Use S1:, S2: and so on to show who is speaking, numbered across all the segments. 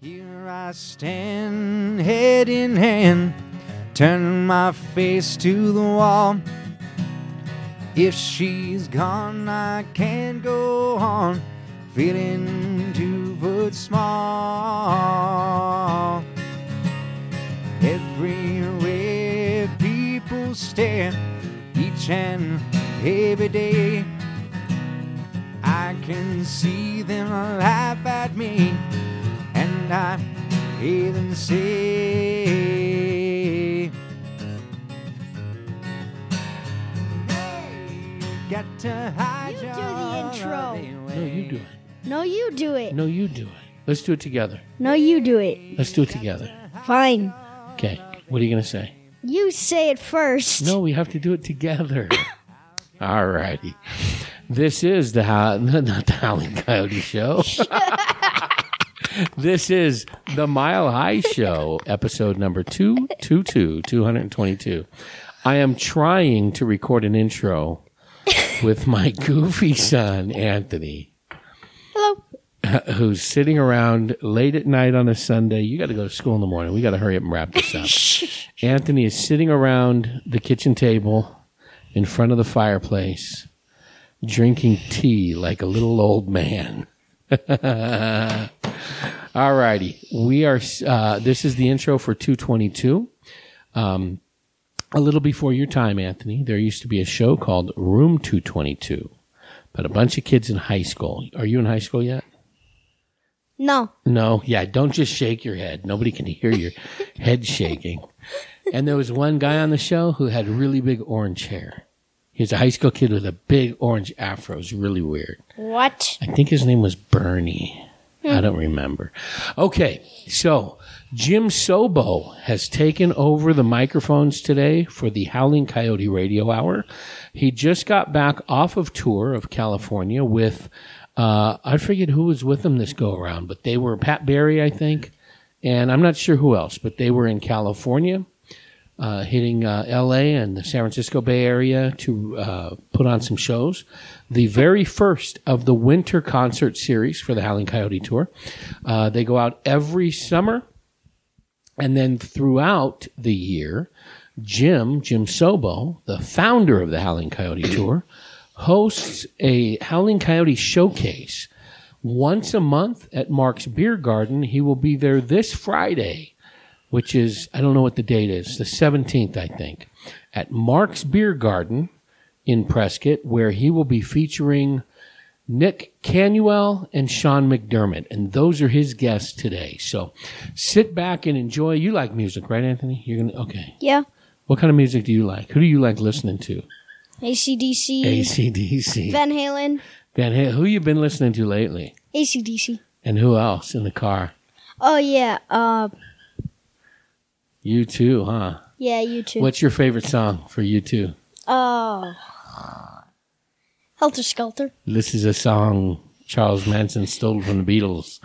S1: Here I stand, head in hand, turning my face to the wall. If she's gone, I can't go on, feeling two foot small. Everywhere people stare, each and every day. I can see them laugh at me, and I hear them Got to hide
S2: You do the intro.
S1: lovely
S3: No, you do it.
S2: No, you do it.
S3: No, you do it. Let's do it together.
S2: No, you do it.
S3: Let's do it together.
S2: Fine.
S3: Okay. What are you going to say?
S2: You say it first.
S3: No, we have to do it together. All righty. This is the not the Howling Coyote Show. this is the Mile High Show, episode number 222, 222. I am trying to record an intro with my goofy son, Anthony,
S2: Hello.
S3: who's sitting around late at night on a Sunday. You got to go to school in the morning. We got to hurry up and wrap this up. Anthony is sitting around the kitchen table in front of the fireplace, drinking tea like a little old man. All righty. We are, uh, this is the intro for 222. Um, a little before your time, Anthony, there used to be a show called Room 222, but a bunch of kids in high school. Are you in high school yet?
S2: No.
S3: No, yeah, don't just shake your head. Nobody can hear your head shaking. And there was one guy on the show who had really big orange hair. He was a high school kid with a big orange afro. It was really weird.
S2: What?
S3: I think his name was Bernie. I don't remember. Okay, so Jim Sobo has taken over the microphones today for the Howling Coyote Radio Hour. He just got back off of tour of California with, uh, I forget who was with him this go around, but they were Pat Barry, I think, and I'm not sure who else, but they were in California uh, hitting uh, LA and the San Francisco Bay Area to uh, put on some shows. The very first of the winter concert series for the Howling Coyote Tour. Uh, they go out every summer. And then throughout the year, Jim, Jim Sobo, the founder of the Howling Coyote Tour, hosts a Howling Coyote showcase once a month at Mark's Beer Garden. He will be there this Friday which is I don't know what the date is, the 17th, I think, at Mark's Beer Garden in Prescott, where he will be featuring Nick Canuel and Sean McDermott, and those are his guests today. So sit back and enjoy. You like music, right, Anthony? You're gonna okay.
S2: Yeah.
S3: What kind of music do you like? Who do you like listening to?
S2: ACDC.
S3: ACDC.
S2: Van Halen.
S3: Van Halen. Who you been listening to lately?
S2: ACDC.
S3: And who else in the car?
S2: Oh yeah. Uh.
S3: U2, huh?
S2: Yeah. U2.
S3: What's your favorite song for you too?
S2: Oh. Helter Skelter.
S3: This is a song Charles Manson stole from the Beatles.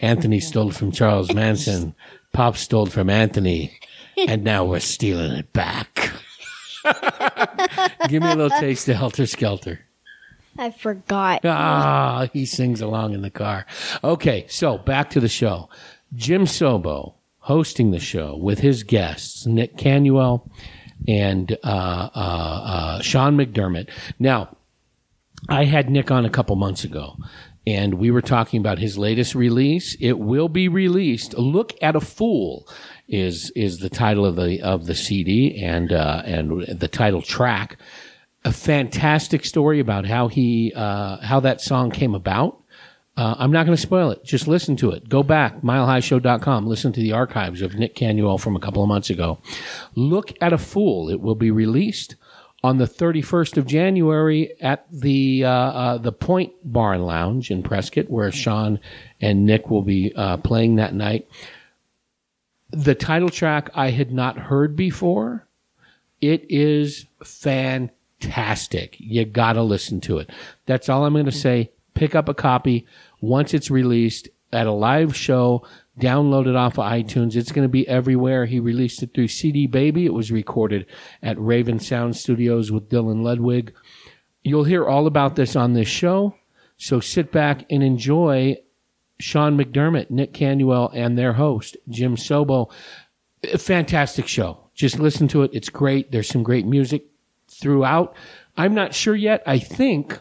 S3: Anthony stole from Charles Manson. Pop stole from Anthony. And now we're stealing it back. Give me a little taste of Helter Skelter.
S2: I forgot.
S3: Ah, he sings along in the car. Okay, so back to the show. Jim Sobo hosting the show with his guests, Nick Canuel and uh, uh, uh, Sean McDermott. Now, I had Nick on a couple months ago, and we were talking about his latest release. It will be released. Look at a fool is is the title of the of the CD and uh, and the title track. A fantastic story about how he uh, how that song came about. Uh, I'm not going to spoil it. Just listen to it. Go back, milehighshow.com. Listen to the archives of Nick Canuel from a couple of months ago. Look at a Fool. It will be released on the 31st of January at the uh, uh, the Point Bar and Lounge in Prescott, where Sean and Nick will be uh, playing that night. The title track I had not heard before. It is fantastic. You got to listen to it. That's all I'm going to say. Pick up a copy once it's released at a live show. Download it off of iTunes. It's going to be everywhere. He released it through CD Baby. It was recorded at Raven Sound Studios with Dylan Ludwig. You'll hear all about this on this show. So sit back and enjoy Sean McDermott, Nick Canuel, and their host, Jim Sobo. A fantastic show. Just listen to it. It's great. There's some great music throughout. I'm not sure yet. I think,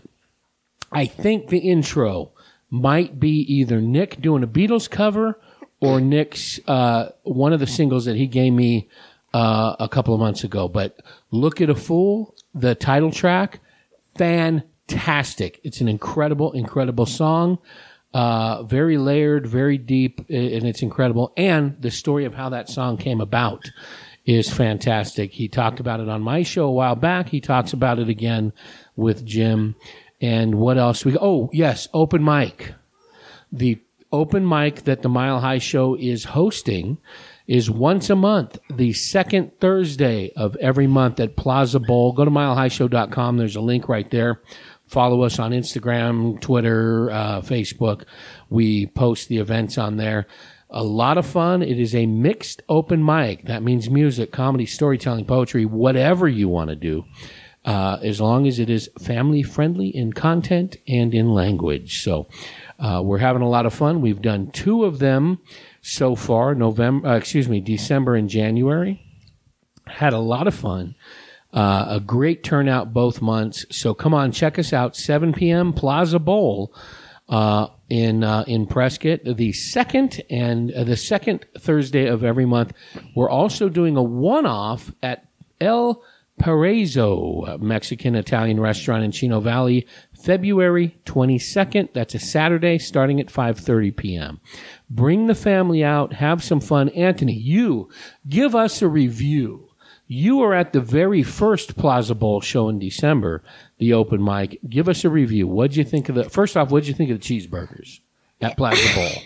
S3: I think the intro might be either Nick doing a Beatles cover or Nick's uh, one of the singles that he gave me uh, a couple of months ago. But "Look at a Fool," the title track, fantastic. It's an incredible, incredible song. Uh, very layered, very deep, and it's incredible. And the story of how that song came about is fantastic. He talked about it on my show a while back. He talks about it again with Jim. And what else? We oh yes, open mic. The open mic that the Mile High Show is hosting is once a month, the second Thursday of every month at Plaza Bowl. Go to milehighshow.com. There's a link right there. Follow us on Instagram, Twitter, uh, Facebook. We post the events on there. A lot of fun. It is a mixed open mic. That means music, comedy, storytelling, poetry, whatever you want to do. Uh, as long as it is family friendly in content and in language. So, uh, we're having a lot of fun. We've done two of them so far, November, uh, excuse me, December and January. Had a lot of fun. Uh, a great turnout both months. So come on, check us out. 7 p.m. Plaza Bowl uh, in uh, in Prescott. The second and uh, the second Thursday of every month. We're also doing a one-off at El Paraiso, Mexican Italian restaurant in Chino Valley, February 22nd. That's a Saturday, starting at 5:30 p.m. Bring the family out, have some fun. Anthony, you give us a review. You were at the very first Plaza Bowl show in December, the open mic. Give us a review. What'd you think of the? First off, what'd you think of the cheeseburgers at Plaza Bowl?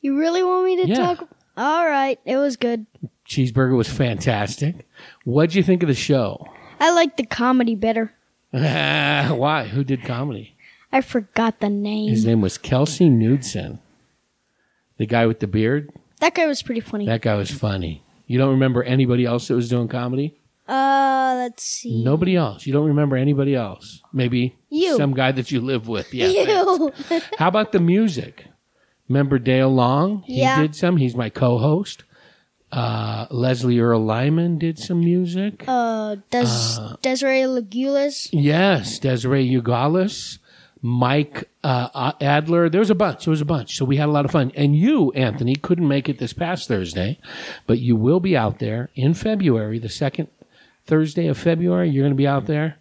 S2: You really want me to
S3: Yeah.
S2: talk? All right, it was good.
S3: Cheeseburger was fantastic. What'd you think of the show?
S2: I like the comedy better.
S3: Why? Who did comedy?
S2: I forgot the name.
S3: His name was Kelsey Knudsen. The guy with the beard.
S2: that guy was pretty funny.
S3: That guy was funny. You don't remember anybody else that was doing comedy?
S2: uh, let's see.
S3: Nobody else. You don't remember anybody else? Maybe
S2: You.
S3: some guy that you live with. Yeah.
S2: You.
S3: How about the music? Remember Dale Long? He
S2: Yeah.
S3: did some. He's my co-host. Uh, Leslie Earl Lyman did some music.
S2: uh, Des- Desiree Lagulas.
S3: Yes, Desiree Ugalis, Mike uh, uh, Adler. There was a bunch. There was a bunch. So we had a lot of fun. And you, Anthony, couldn't make it this past Thursday, but you will be out there in February, the second Thursday of February. You're going to be out there.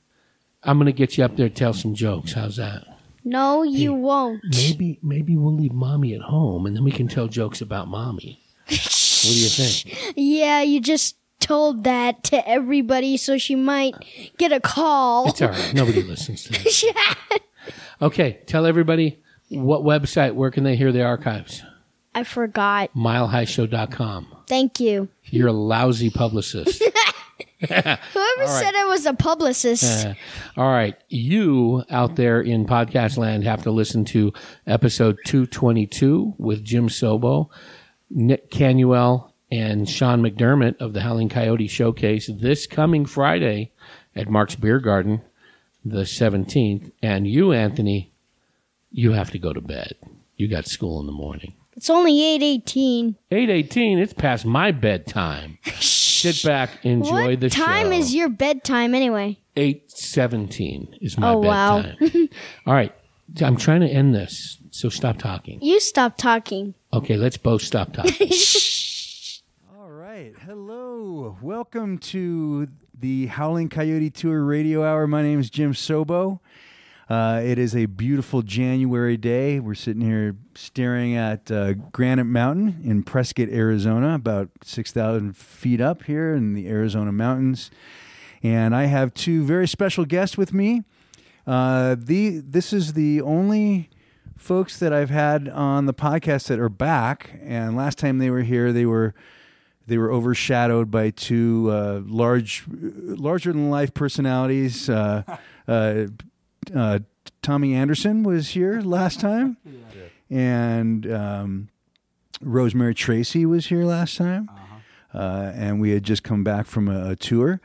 S3: I'm going to get you up there to tell some jokes. How's that?
S2: No, you won't.
S3: Maybe maybe we'll leave mommy at home and then we can tell jokes about mommy. what do you think?
S2: Yeah, you just told that to everybody, so she might get a call.
S3: It's all right. Nobody listens to this. Okay, tell everybody what website, where can they hear the archives?
S2: I forgot.
S3: milehighshow.com.
S2: Thank you.
S3: You're a lousy publicist.
S2: Whoever said I was a publicist.
S3: Uh, all right. You out there in podcast land have to listen to episode 222 with Jim Sobo, Nick Canuel, and Sean McDermott of the Howling Coyote Showcase this coming Friday at Mark's Beer Garden, the 17th. And you, Anthony, you have to go to bed. You got school in the morning.
S2: It's only 818.
S3: 818, it's past my bedtime. Sit back, enjoy
S2: what
S3: the
S2: time
S3: show.
S2: is your bedtime anyway?
S3: eight seventeen is my
S2: Oh, wow.
S3: bedtime. All right, I'm trying to end this, so stop talking.
S2: You stop talking.
S3: Okay, let's both stop talking.
S4: All right. Hello. Welcome to the Howling Coyote Tour Radio Hour. My name is Jim Sobo. Uh, it is a beautiful January day. We're sitting here staring at uh, Granite Mountain in Prescott, Arizona, about 6,000 feet up here in the Arizona mountains. And I have two very special guests with me. Uh, the This is the only folks that I've had on the podcast that are back. And last time they were here, they were they were overshadowed by two uh, large, larger than life personalities. Uh, Tommy Anderson was here last time, and um, Rosemary Tracy was here last time, uh, and we had just come back from a, a tour.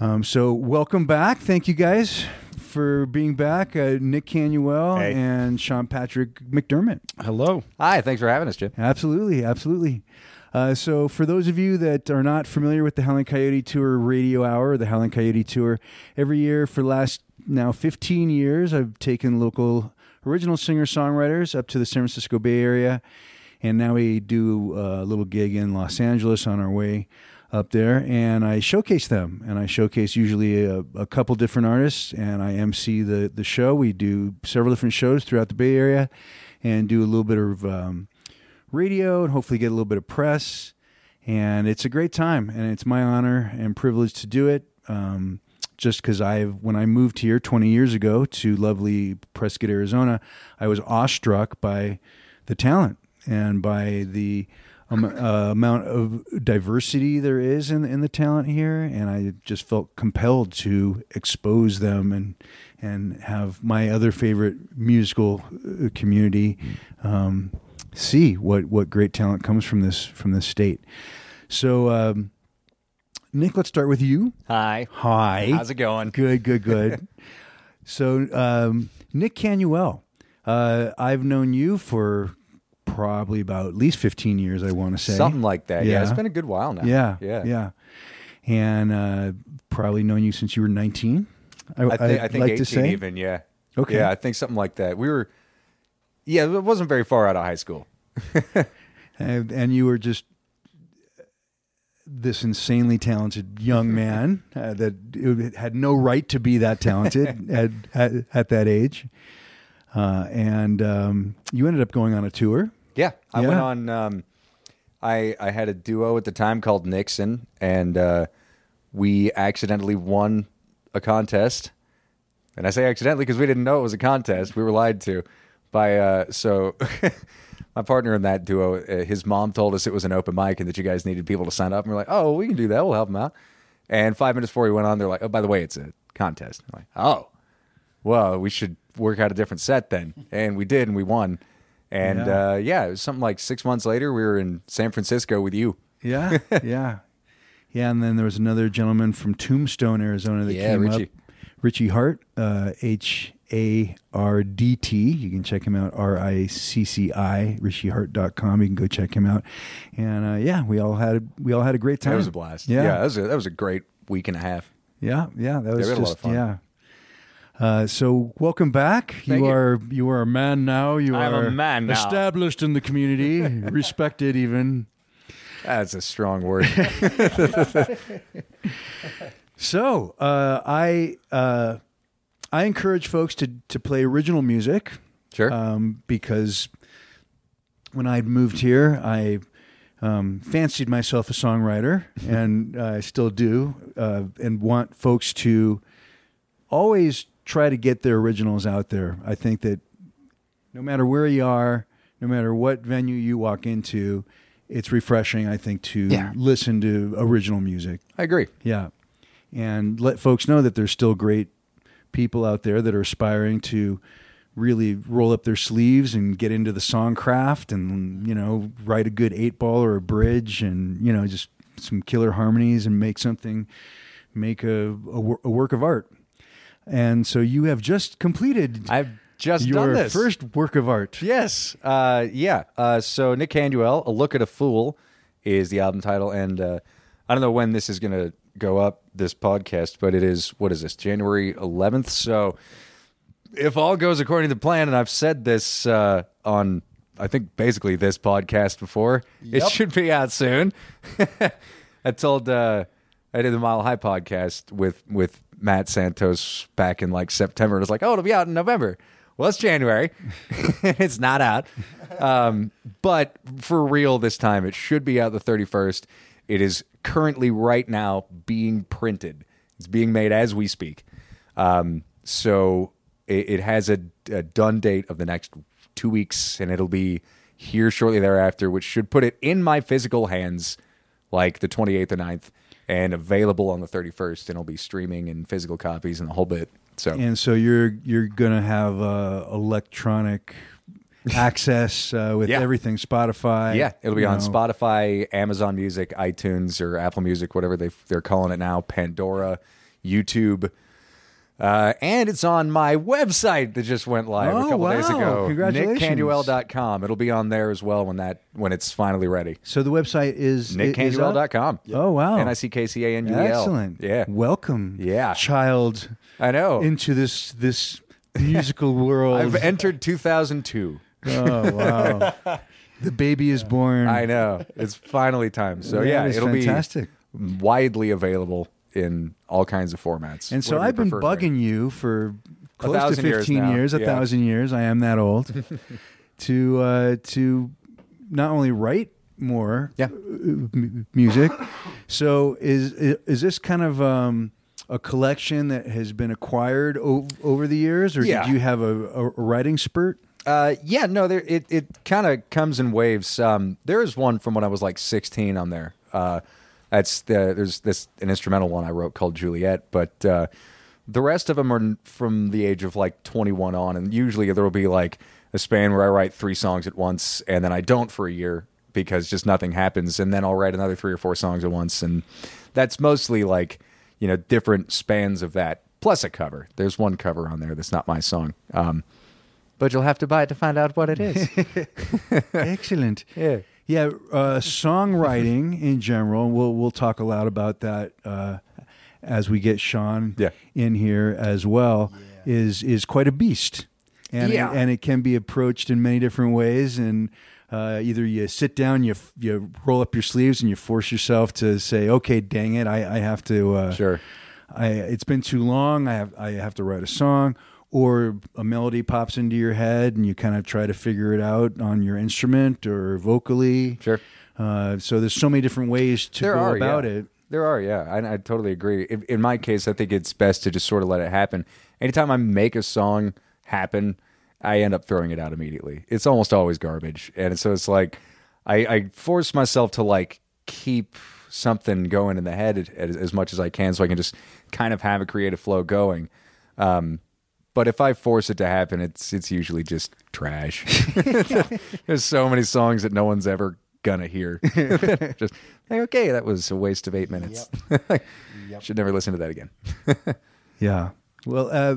S4: Um, so welcome back. Thank you guys for being back, uh, Nick Canuel
S5: Hey.
S4: and Sean Patrick McDermott.
S6: Hello.
S5: Hi, thanks for having us, Jim.
S4: Absolutely, absolutely. Uh, so, for those of you that are not familiar with the Howling Coyote Tour Radio Hour, the Howling Coyote Tour, every year for the last now 15 years, I've taken local original singer songwriters up to the San Francisco Bay Area, and now we do a little gig in Los Angeles on our way up there, and I showcase them. And I showcase usually a, a couple different artists, and I MC the the show. We do several different shows throughout the Bay Area, and do a little bit of um, radio and hopefully get a little bit of press. And it's a great time, and it's my honor and privilege to do it. Um, just because I, when I moved here 20 years ago to lovely Prescott, Arizona, I was awestruck by the talent and by the um, uh, amount of diversity there is in in the talent here, and I just felt compelled to expose them and and have my other favorite musical uh, community um, see what what great talent comes from this from this state. So, um, Nick, let's start with you.
S5: Hi.
S4: Hi,
S5: How's it going?
S4: Good, good, good. so, um, Nick Canuel, uh, I've known you for probably about at least 15 years, I want to say.
S5: Something like that. Yeah.
S4: Yeah.
S5: it's been a good while now.
S4: Yeah,
S5: Yeah.
S4: yeah. And uh, probably known you since you were 19. I,
S5: I think, I
S4: I'd
S5: think
S4: like
S5: 18
S4: to say.
S5: even, yeah.
S4: Okay.
S5: Yeah, I think something like that. We were, yeah, it wasn't very far out of high school.
S4: and, and you were just this insanely talented young man uh, that had no right to be that talented at, at, at that age. Uh, and um, you ended up going on a tour.
S5: Yeah, I
S4: Yeah.
S5: went on. Um, I I had a duo at the time called Nixon, and uh, we accidentally won a contest. And I say accidentally because we didn't know it was a contest. We were lied to by uh, so. My partner in that duo, uh, his mom told us it was an open mic and that you guys needed people to sign up. And we're like, oh, we can do that. We'll help them out. And five minutes before we went on, they're like, oh, by the way, it's a contest. I'm like, oh, well, we should work out a different set then. And we did, and we won. And
S4: Yeah.
S5: uh, yeah, it was something like six months later, we were in San Francisco with you.
S4: Yeah, yeah, yeah. And then there was another gentleman from Tombstone, Arizona that
S5: Yeah,
S4: came
S5: Ricci.
S4: up. Ricci Hardt, uh, H A R D T. You can check him out, R I C C I, RicciHardt.com. You can go check him out. And uh, yeah, we all had we all had a great time.
S5: That was a blast.
S4: Yeah,
S5: that was a, that was a great week and a half.
S4: yeah, yeah. That was
S5: we had a lot
S4: just
S5: of fun.
S4: yeah. Uh, so welcome back.
S5: Thank
S4: you
S5: you.
S4: are you are a man now. You
S5: I'm
S4: are
S5: a man now.
S4: established in the community, respected even.
S5: That's a strong word.
S4: So uh, I uh, I encourage folks to to play original music
S5: sure.
S4: um, because when I moved here, I um, fancied myself a songwriter, and I still do, uh, and want folks to always try to get their originals out there. I think that no matter where you are, no matter what venue you walk into, it's refreshing. I think to
S5: Yeah.
S4: listen to original music.
S5: I agree.
S4: Yeah. And let folks know that there's still great people out there that are aspiring to really roll up their sleeves and get into the song craft and, you know, write a good eight ball or a bridge and, you know, just some killer harmonies and make something, make a, a, a work of art. And so you have just completed
S5: I've just
S4: your
S5: done this.
S4: first work of art.
S5: Yes. Uh, yeah. Uh, so Nick Canuel, "A Look at a Fool," is the album title, and uh, I don't know when this is going to go up this podcast, but it is what is this January 11th? So if all goes according to plan, and I've said this uh, on I think basically this podcast before, it should be out soon. I told uh, I did the Mile High podcast with with Matt Santos back in like September. It was like, oh, it'll be out in November. Well, it's January. it's not out. Um, but for real this time, it should be out the 31st. It is currently right now being printed. It's being made as we speak. Um, so it, it has a, a done date of the next two weeks, and it'll be here shortly thereafter, which should put it in my physical hands like the 28th or 9th and available on the 31st. And it'll be streaming and physical copies and the whole bit. So
S4: And so you're you're gonna have uh, electronic access uh, with
S5: Yeah.
S4: everything Spotify.
S5: Yeah, it'll be on
S4: know.
S5: Spotify, Amazon Music, iTunes, or Apple Music, whatever they they're calling it now. Pandora, YouTube, Uh, and it's on my website that just went live
S4: Oh,
S5: a couple days
S4: wow.
S5: ago.
S4: Congratulations.
S5: NickCanuel.com. It'll be on there as well when that when it's finally ready.
S4: So the website is?
S5: NickCanuel.com.
S4: Oh wow!
S5: N I C K C A N U E L.
S4: Excellent.
S5: Yeah.
S4: Welcome.
S5: Yeah.
S4: Child
S5: I know.
S4: into this this musical world.
S5: I've entered 2002.
S4: oh wow! the baby is born.
S5: I know. It's finally time. So
S4: That
S5: yeah, it'll
S4: fantastic.
S5: be widely available in all kinds of formats.
S4: And so I've been bugging you for close to
S5: thousand years
S4: 15 years, a
S5: Yeah.
S4: thousand years. I am that old. to uh, to not only write more
S5: Yeah.
S4: m- music. So is is this kind of um, a collection that has been acquired o- over the years, or
S5: Yeah.
S4: did you have a, a writing spurt?
S5: Uh, yeah, no, there it, it kind of comes in waves. Um, there is one from when I was like 16 on there. Uh, that's the there's this an instrumental one I wrote called Juliet, but uh, the rest of them are from the age of like 21 on, and usually there will be like a span where I write three songs at once, and then I don't for a year because just nothing happens, and then I'll write another three or four songs at once, and that's mostly like you know different spans of that plus a cover. There's one cover on there that's not my song. Um, but you'll have to buy it to find out what it is.
S4: Excellent.
S5: Yeah.
S4: Yeah, uh, songwriting in general. We'll we'll talk a lot about that uh, as we get Sean
S5: Yeah.
S4: in here as well. Is is quite a beast, and
S5: Yeah.
S4: it, and it can be approached in many different ways. And uh, either you sit down, you you roll up your sleeves, and you force yourself to say, "Okay, dang it, I, I have to." Uh,
S5: Sure.
S4: I it's been too long. I have I have to write a song, or a melody pops into your head, and you kind of try to figure it out on your instrument or vocally.
S5: Sure.
S4: Uh, so there's so many different ways to
S5: there
S4: go
S5: are
S4: about
S5: yeah.
S4: it.
S5: There are, yeah. I, I totally agree. In, in my case, I think it's best to just sort of let it happen. Anytime I make a song happen, I end up throwing it out immediately. It's almost always garbage, and so it's like I, I force myself to like keep something going in the head as, as much as I can, so I can just kind of have a creative flow going. Um, but if I force it to happen, it's it's usually just trash. There's so many songs that no one's ever gonna hear. just like, okay, that was a waste of eight minutes. Should never listen to that again.
S4: Yeah. Well, uh,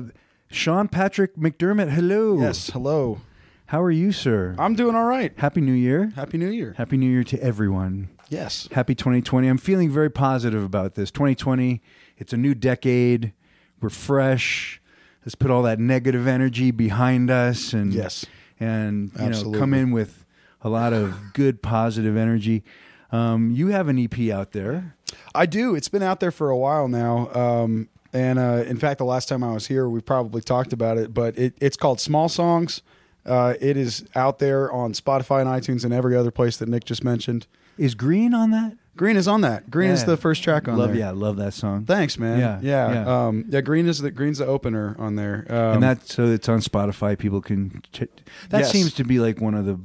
S4: Sean Patrick McDermott, hello.
S6: Yes, hello.
S4: How are you, sir?
S6: I'm doing all right.
S4: Happy New Year.
S6: Happy New Year.
S4: Happy New Year to everyone.
S6: Yes.
S4: Happy 2020. I'm feeling very positive about this. 2020, it's a new decade. We're fresh. Let's put all that negative energy behind us and
S6: Yes.
S4: and you know come in with a lot of good positive energy. Um, you have an EP out there.
S6: I do. It's been out there for a while now. Um, and uh, in fact, the last time I was here, we probably talked about it, but it, it's called Small Songs. Uh, it is out there on Spotify and iTunes and every other place that Nick just mentioned.
S4: Is Green on that?
S6: Green is on that. Green is the first track on
S4: love,
S6: there.
S4: Yeah, love that song.
S6: Thanks, man.
S4: Yeah,
S6: yeah,
S4: yeah.
S6: Um, yeah. Green is the Green's the opener on there, um,
S4: and that so it's on Spotify. People can. Ch- that
S6: Yes.
S4: seems to be like one of the,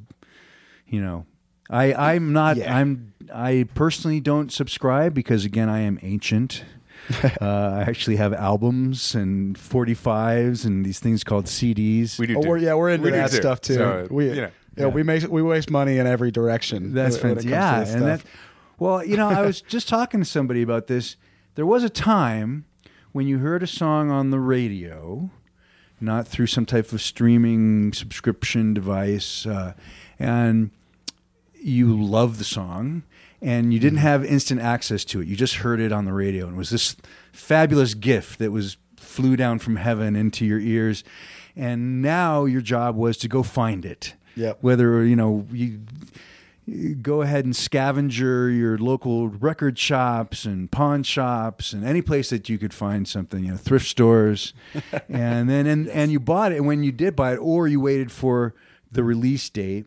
S4: you know, I I'm not
S6: Yeah.
S4: I'm I personally don't subscribe because again I am ancient. uh, I actually have albums and 45s and these things called CDs.
S5: We do.
S6: Oh,
S5: too.
S6: we're, yeah, we're into
S5: We
S6: that stuff too.
S5: So,
S6: we,
S5: you know,
S6: yeah, we make we waste money in every direction.
S4: That's
S6: when- when it
S4: fantastic.
S6: comes to
S4: Yeah,
S6: this
S4: and that. Well, you know, I was just talking to somebody about this. There was a time when you heard a song on the radio, not through some type of streaming subscription device, uh, and you loved the song, and you didn't have instant access to it. You just heard it on the radio, and it was this fabulous gift that was flew down from heaven into your ears. And now your job was to go find it.
S6: Yep.
S4: Whether you know you go ahead and scavenger your local record shops and pawn shops and any place that you could find something, you know, thrift stores. and then and, and you bought it and when you did buy it or you waited for the release date.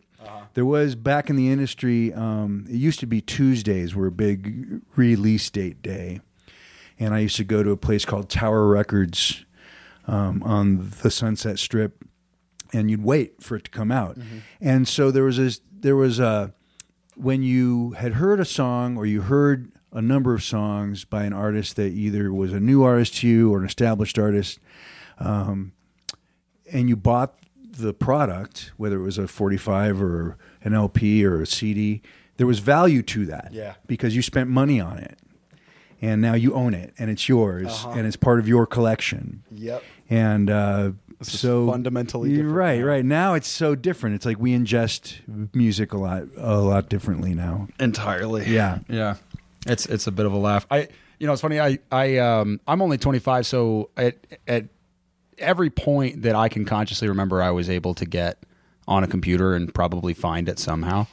S4: There was back in the industry, um, it used to be Tuesdays were a big release date day. And I used to go to a place called Tower Records um, on the Sunset Strip and you'd wait for it to come out. And so there was this, there was a when you had heard a song or you heard a number of songs by an artist that either was a new artist to you or an established artist, um, and you bought the product, whether it was a 45 or an LP or a CD, there was value to that
S6: Yeah.
S4: because you spent money on it. and now you own it and it's yours and it's part of your collection.
S6: Yep.
S4: And uh,
S6: This
S4: so
S6: fundamentally
S4: right,
S6: now.
S4: right. Now it's so different. It's like we ingest music a lot, a lot differently now.
S6: Entirely.
S4: Yeah.
S6: Yeah. It's it's a bit of a laugh. I you know it's funny. I I um I'm only 25, so at at every point that I can consciously remember, I was able to get on a computer and probably find it somehow,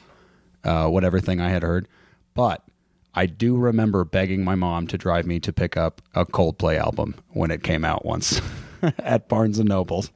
S6: uh, whatever thing I had heard. But I do remember begging my mom to drive me to pick up a Coldplay album when it came out once at Barnes and Nobles.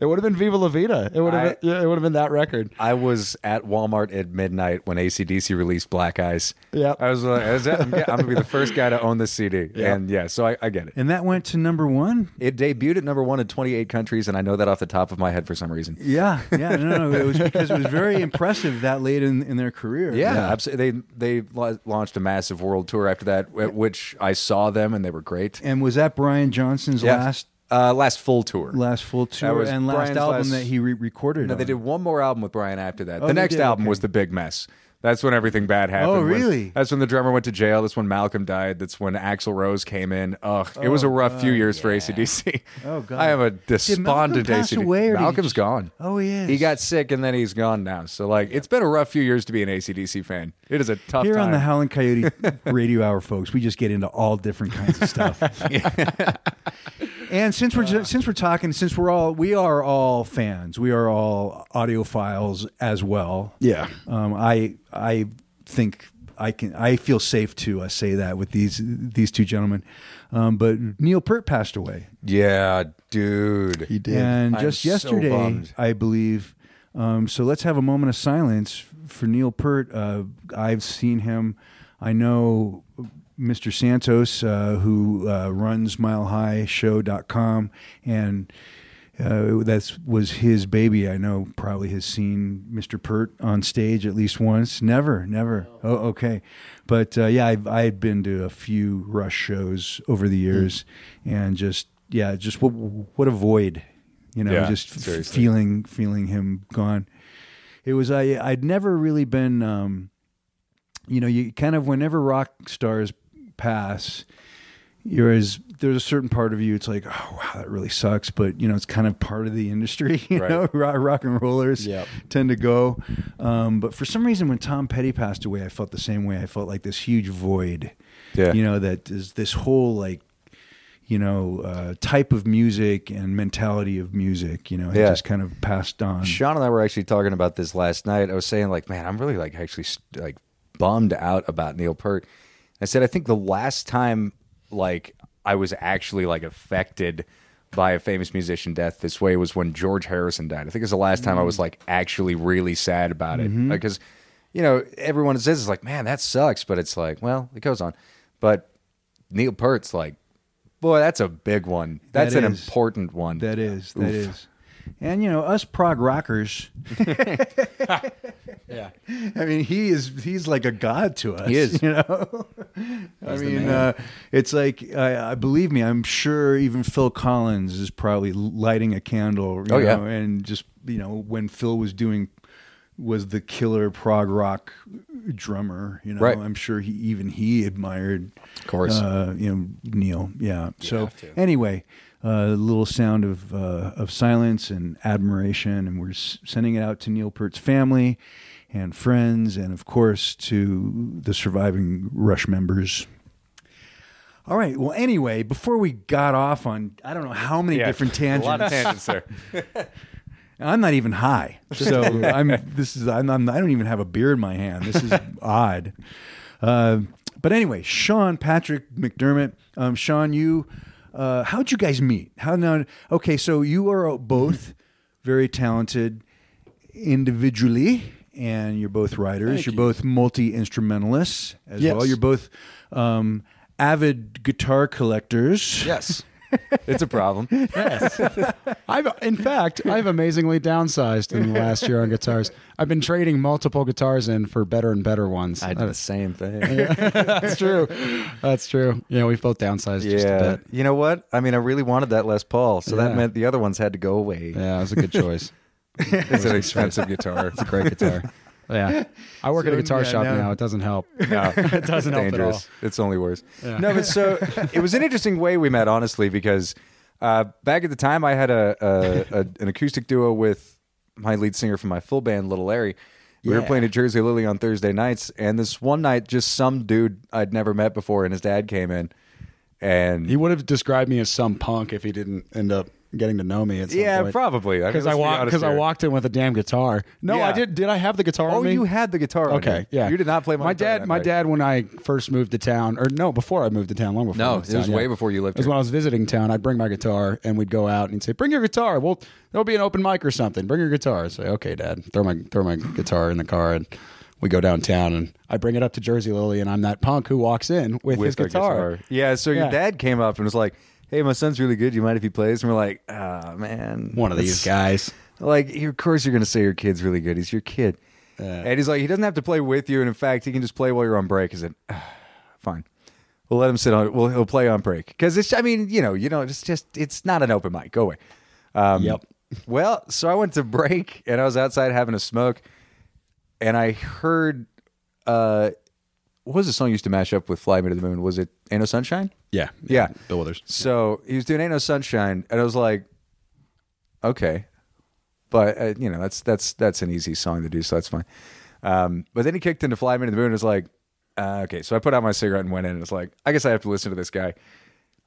S6: it would have been Viva La Vida. It would have
S5: I-
S6: been, yeah, it would have been that record.
S5: I was at Walmart at midnight when ACDC released Black Ice.
S6: Yep.
S5: I was like, I'm, I'm gonna be the first guy to own this CD,
S6: Yep.
S5: and yeah, so I, I get it.
S4: And that went to number one.
S5: It debuted at number one in 28 countries, and I know that off the top of my head for some reason.
S4: Yeah, yeah, no, no, it was because it was very impressive that late in, in their career.
S5: Yeah, absolutely. They they launched a massive world tour after that, at which I saw them, and they were great.
S4: And was that Brian Johnson's
S5: Yeah.
S4: Last
S5: uh, last full tour.
S4: last full tour
S5: was
S4: and last
S5: Brian's
S4: album
S5: last-
S4: that he re- recorded?
S5: No, they
S4: on?
S5: did one more album with Brian after that.
S4: Oh,
S5: the next
S4: did?
S5: album
S4: Okay.
S5: was the big mess. That's when everything bad happened.
S4: Oh,
S5: when-
S4: really?
S5: that's when the drummer went to jail. That's when Malcolm died. That's when Axl Rose came in. Ugh, it was a rough few years for ACDC.
S4: Oh, God.
S5: I am a despondent
S4: pass
S5: ACDC.
S4: away, or did he
S5: Malcolm's
S4: just-
S5: gone.
S4: Oh, he is.
S5: He got sick and then he's gone now. So like, it's been a rough few years to be an ACDC fan. It is a tough
S4: Here
S5: time.
S4: on the Howling Coyote Radio Hour, folks, we just get into all different kinds of stuff. and since we're ju- since we're talking, since we're all we are all fans, we are all audiophiles as well.
S6: Yeah.
S4: Um, I I think I can I feel safe to uh, say that with these these two gentlemen. Um, but Neil Peart passed away,
S5: yeah, dude.
S6: He did.
S4: and
S5: I'm
S4: just
S5: so
S4: yesterday,
S5: bummed.
S4: I believe. Um, so let's have a moment of silence for Neil Peart. Uh, I've seen him. I know Mr. Santos, uh, who uh, runs MileHighShow.com, and uh, that was his baby. I know probably has seen Mr. Peart on stage at least once. Never, never. Oh, okay. But uh, yeah, I've, I had been to a few Rush shows over the years, and just yeah, just what what a void, you know,
S5: Yeah,
S4: just f- feeling feeling him gone. It was I I'd never really been, um, you know, you kind of whenever rock stars pass, you're as there's a certain part of you it's like oh wow that really sucks but you know it's kind of part of the industry you
S5: Right.
S4: know rock, rock and rollers
S6: Yep.
S4: tend to go um, but for some reason when tom petty passed away i felt the same way i felt like this huge void
S5: Yeah.
S4: you know that is this whole like you know uh, type of music and mentality of music you know it
S5: Yeah.
S4: just kind of passed on
S5: Sean and I were actually talking about this last night. I was saying, like, man, I'm really like actually like bummed out about Neil Peart. I said, I think the last time like I was actually like affected by a famous musician death this way was when George Harrison died. I think it was the last time I was mm. like actually really sad about it mm-hmm. because you know everyone says it's like, man, that sucks, but it's like, well, it goes on. But Neil Peart's like, boy, that's a big one. That's
S4: That
S5: an
S4: is.
S5: important one.
S4: That is, that is. And you know, us prog rockers.
S6: Yeah.
S4: I mean, he is he's like a god to us.
S5: He is.
S4: You know. I mean, uh, it's like I, I believe me. I'm sure even Phil Collins is probably lighting a candle. You
S5: Oh, yeah.
S4: and just you know when Phil was doing was the killer prog rock drummer. You know,
S5: Right.
S4: I'm sure he even he admired.
S5: Of course.
S4: uh, you know Neil. Yeah. so anyway, a little sound of uh, of silence and admiration, and we're sending it out to Neil Peart's family and friends, and of course to the surviving Rush members. All right. Well, anyway, before we got off on I don't know how many
S5: Yeah,
S4: different
S5: A lot of
S4: tangents,
S5: tangents there.
S4: I'm not even high, so I'm. This is I'm, I'm. I don't even have a beer in my hand. This is odd. Uh, but anyway, Sean Patrick McDermott. Um, Sean, you. Uh, how'd you guys meet? How now? Okay, so you are both very talented individually, and you're both writers.
S6: Thank
S4: you're
S6: you.
S4: both multi instrumentalists as
S6: Yes.
S4: well. You're both um, avid guitar collectors.
S6: Yes.
S5: It's a problem. Yes.
S6: I've, in fact, I've amazingly downsized in the last year on guitars. I've been trading multiple guitars in for better and better ones.
S5: I did the same thing.
S6: That's true. That's true. Yeah, we've both downsized just a
S5: Yeah.
S6: bit.
S5: You know what? I mean, I really wanted that Les Paul, so that meant the other ones had to go away.
S6: Yeah, it was a good choice.
S5: It's an expensive guitar.
S6: It's a great guitar. Yeah, I work at a guitar
S4: yeah,
S6: shop
S4: no.
S6: now. It doesn't help.
S5: No,
S6: it doesn't help at all.
S5: dangerous. It's only worse. No, but so it was an interesting way we met, honestly, because uh, back at the time I had a, a, a an acoustic duo with my lead singer from my full band, Little Larry. We were playing at Jersey Lily on Thursday nights, and this one night, just some dude I'd never met before, and his dad came in, and
S6: He would have described me as some punk if he didn't end up getting to know me at some
S5: yeah,
S6: point.
S5: probably
S6: Because I walked because I walked in with a damn guitar. No,
S5: Yeah.
S6: I did. Did I have the guitar?
S5: Oh,
S6: on me?
S5: you had the guitar. on
S6: Okay,
S5: you.
S6: yeah.
S5: you did not play
S6: my
S5: guitar
S6: dad. My
S5: night.
S6: dad, when I first moved to town, or no, before I moved to town, long before. I
S5: No, it was
S6: town,
S5: way
S6: yeah.
S5: before you lived
S6: It was
S5: here.
S6: when I was visiting town. I'd bring my guitar, and we'd go out and he'd say, "Bring your guitar. Well, there'll be an open mic or something. Bring your guitar." I say, "Okay, Dad." Throw my throw my guitar in the car, and we go downtown, and I bring it up to Jersey Lily, and I'm that punk who walks in with, his
S5: the
S6: guitar.
S5: Yeah, so your dad came up and was like, "Hey, my son's really good. You mind if he plays?" And we're like, "Ah, man,
S6: One of these guys.
S5: Like, of course you're going to say your kid's really good. He's your kid." and he's like, he doesn't have to play with you, and in fact, he can just play while you're on break. Is it fine? We'll let him sit on. We'll he'll play on break because it's. I mean, you know, you know, it's just it's not an open mic. Go away. Um,
S6: Yep.
S5: Well, so I went to break and I was outside having a smoke, and I heard. uh What was the song used to mash up with "Fly Me to the Moon"? Was it "Ain't No Sunshine"?
S6: Yeah,
S5: Yeah.
S6: Bill Withers.
S5: So he was doing "Ain't No Sunshine," and I was like, "Okay," but uh, you know that's that's that's an easy song to do, so that's fine. Um, but then he kicked into "Fly Me to the Moon." and was like, uh, "Okay," so I put out my cigarette and went in, and was like, "I guess I have to listen to this guy."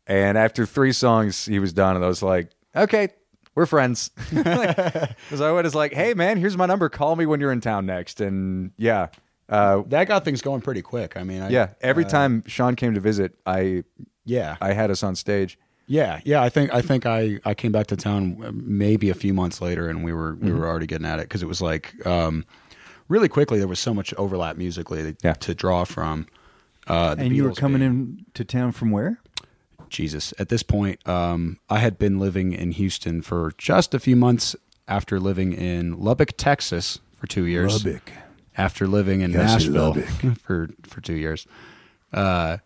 S5: And after three songs, he was done, and I was like, "Okay." We're friends. Because I was like, "Hey, man, here's my number. Call me when you're in town next." And yeah, uh,
S6: That got things going pretty quick. I mean, I,
S5: yeah. Every time Sean came to visit, I
S6: yeah,
S5: I had us on stage.
S6: Yeah, yeah. I think I think I, I came back to town uh, maybe a few months later, and we were we were already getting at it because it was like um, really quickly there was so much overlap musically to,
S5: Yeah.
S6: to draw from. Uh, the
S4: And you were coming
S6: being-
S4: in to town from where?
S6: Jesus. At this point, um, I had been living in Houston for just a few months after living in Lubbock, Texas, for two years.
S4: Lubbock.
S6: After living in
S4: Yes,
S6: Nashville
S4: Lubbock.
S6: for for two years. Uh,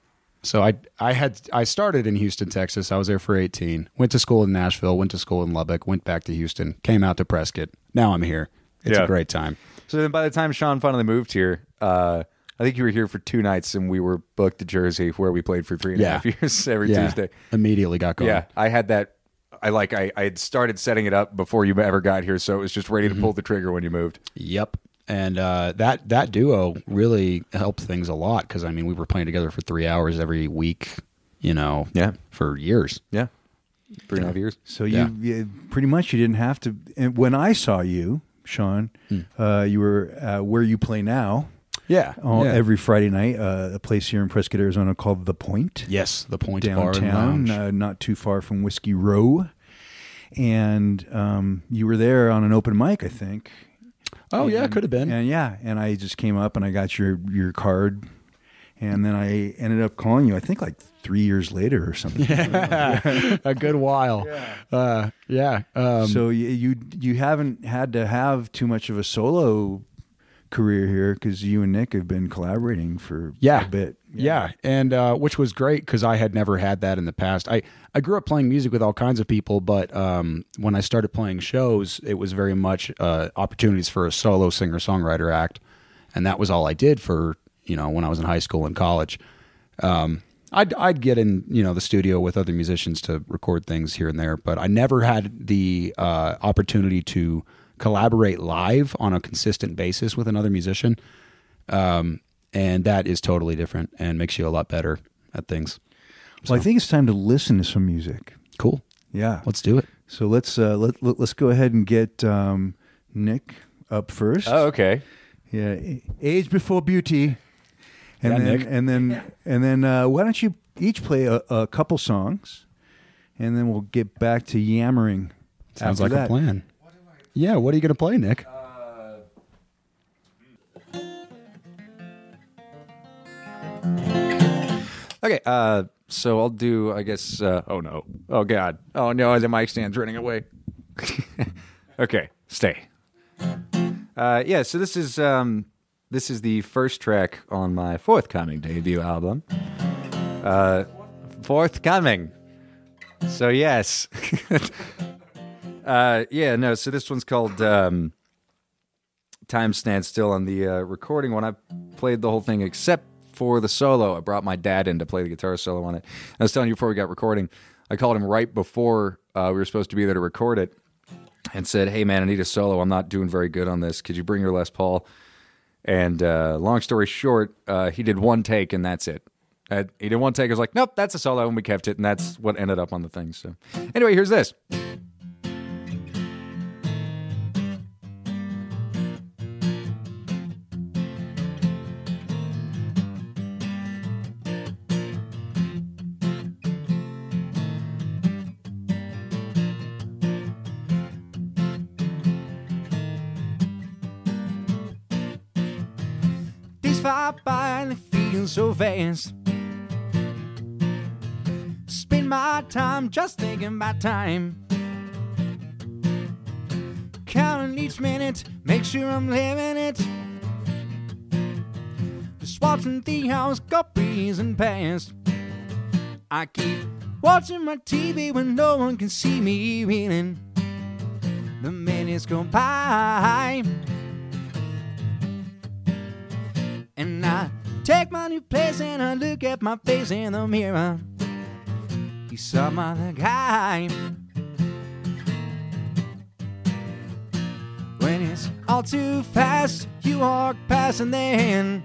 S6: so I I had I started in Houston, Texas. I was there for eighteen. Went to school in Nashville. Went to school in Lubbock. Went back to Houston. Came out to Prescott. Now I'm here. It's
S5: Yeah.
S6: a great time.
S5: So then by the time Sean finally moved here, uh, I think you were here for two nights and we were booked to Jersey where we played for three and a half years every
S6: yeah,
S5: Tuesday.
S6: immediately got going.
S5: Yeah. I had that. I like, I, I had started setting it up before you ever got here. So it was just ready to pull the trigger when you moved.
S6: Yep. And uh, that that duo really helped things a lot because I mean we were playing together for three hours every week, you know,
S5: Yeah.
S6: for years.
S5: Yeah. Three and a half years.
S4: So you,
S6: Yeah.
S4: you pretty much you didn't have to. And when I saw you, Sean,
S6: Hmm.
S4: uh, you were uh, where you play now.
S6: Yeah.
S4: Oh,
S6: yeah.
S4: every Friday night, uh, a place here in Prescott, Arizona called The Point.
S6: yes, the Point
S4: downtown,
S6: Lounge.
S4: uh, not too far from Whiskey Row. And um, you were there on an open mic, I think.
S6: Oh yeah, could have been.
S4: And yeah, and I just came up and I got your your card, and then I ended up calling you. I think like three years later or something.
S6: Yeah, a good while. Yeah. Uh, yeah. Um,
S4: so you, you you haven't had to have too much of a solo career here because you and Nick have been collaborating for
S6: yeah,
S4: a bit.
S6: Yeah, and uh, which was great because I had never had that in the past. I I grew up playing music with all kinds of people, but um, when I started playing shows, it was very much uh, opportunities for a solo singer songwriter act, and that was all I did for you know when I was in high school and college. Um, I'd I'd get in you know the studio with other musicians to record things here and there, but I never had the uh, opportunity to collaborate live on a consistent basis with another musician um, and that is totally different and makes you a lot better at things.
S4: Well, I think it's time to listen to some music.
S6: Cool.
S4: Yeah.
S6: Let's do it.
S4: So let's uh, let, let us go ahead and get um, Nick up first.
S5: Oh, okay.
S4: Yeah, age before beauty, and
S6: Yeah,
S4: then
S6: Nick.
S4: and then and then uh, why don't you each play a, a couple songs, and then we'll get back to yammering.
S6: Sounds like
S4: that.
S6: a plan. Yeah. What are you going to play, Nick?
S5: Okay. Uh, so I'll do, I guess, uh, oh no. Oh God. Oh no, the mic stand's running away. okay. Stay. Uh, yeah. So this is, um, this is the first track on my forthcoming debut album. Uh, forthcoming. So yes. uh, yeah, no. So this one's called, um,
S7: time stands still on the uh, recording when I played the whole thing except for the solo. I brought my dad in to play the guitar solo on it. I was telling you before we got recording, I called him right before uh, we were supposed to be there to record it and said, Hey, man, I need a solo. I'm not doing very good on this. Could you bring your Les Paul? And uh, long story short, uh, he did one take and that's it. He did one take. I was like, Nope, that's a solo. And we kept it. And that's what ended up on the thing. So, anyway, here's this.
S5: Spend my time just thinking about time. Counting each minute, make sure I'm living it. Just watching the hours go breezing past. I keep watching my TV when no one can see me reeling. The minutes go by. And I take my new place and I look at my face in the mirror. You some other guy. When it's all too fast, you walk past and then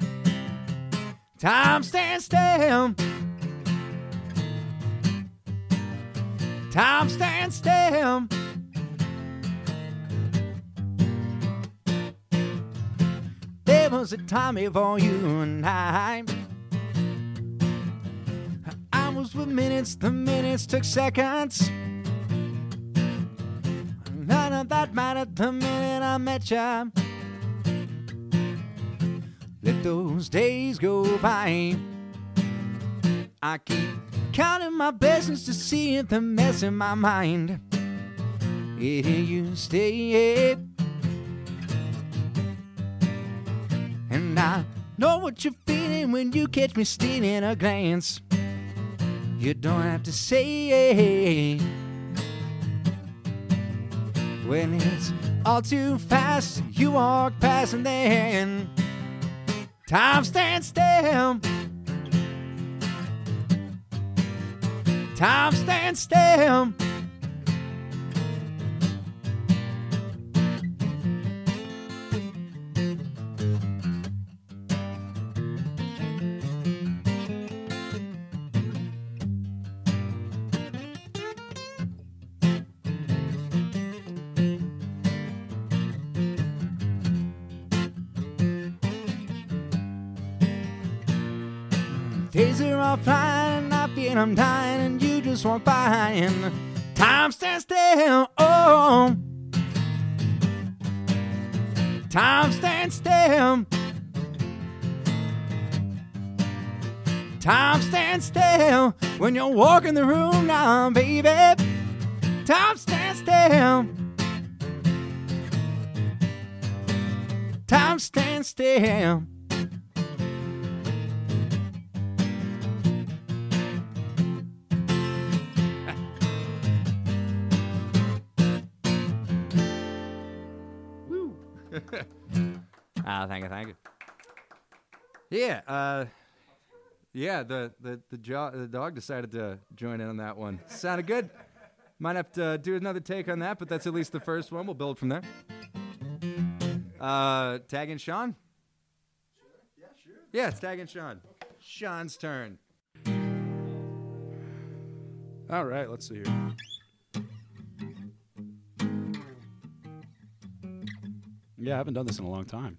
S5: time stands still. Time stands still. Was a time before you and I. Was with minutes, the minutes took seconds. None of that mattered the minute I met ya. Let those days go by. I keep counting my blessings to see if the mess in my mind. Here you stay. I know what you're feeling when you catch me stealing a glance. You don't have to say. When it's all too fast, you walk past and then time stands still. Time stands still. I'm dying, and you just walk by, and time stands still. Oh, time stands still. Time stands still when you're walking the room now, baby. Time stands still. Time stands still.
S7: Ah, thank you, thank you.
S5: Yeah, uh, yeah. The the the, jo- the dog decided to join in on that one. Sounded good. Might have to do another take on that, but that's at least the first one. We'll build from there. Uh, tagging Sean. Yeah, sure. Yeah, it's tag tagging Sean. Sean's turn.
S8: All right, let's see here. Yeah, I haven't done this in a long time.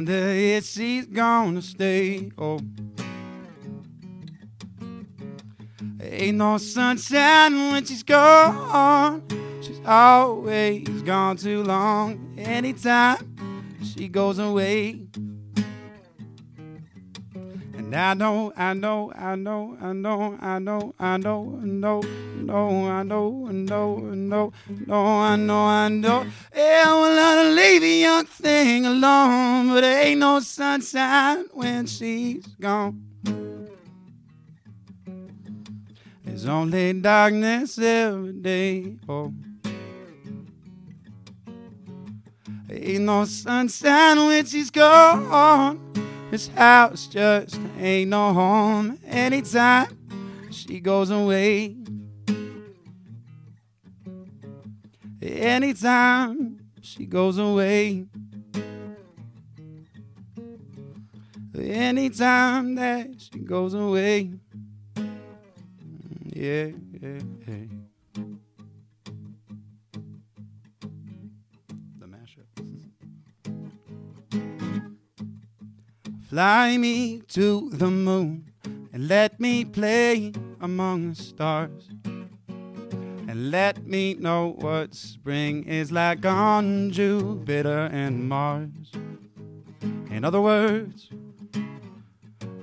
S8: Wonder if she's gonna stay. Oh. Ain't no sunshine when she's gone. She's always gone too long. Anytime she goes away. I know, I know, I know, I know, I know, I know, I know, no, I know, I know, know, no, I know, I know. Yeah, well, I'll leave a young thing alone, but there ain't no sunshine when she's gone. There's only darkness every day. Oh. Ain't no sunshine when she's gone. This house just ain't no home anytime she goes away. Anytime she goes away. Anytime that she goes away. Mm, yeah, yeah, yeah. Fly me to the moon and let me play among the stars. And let me know what spring is like on Jupiter and Mars. In other words,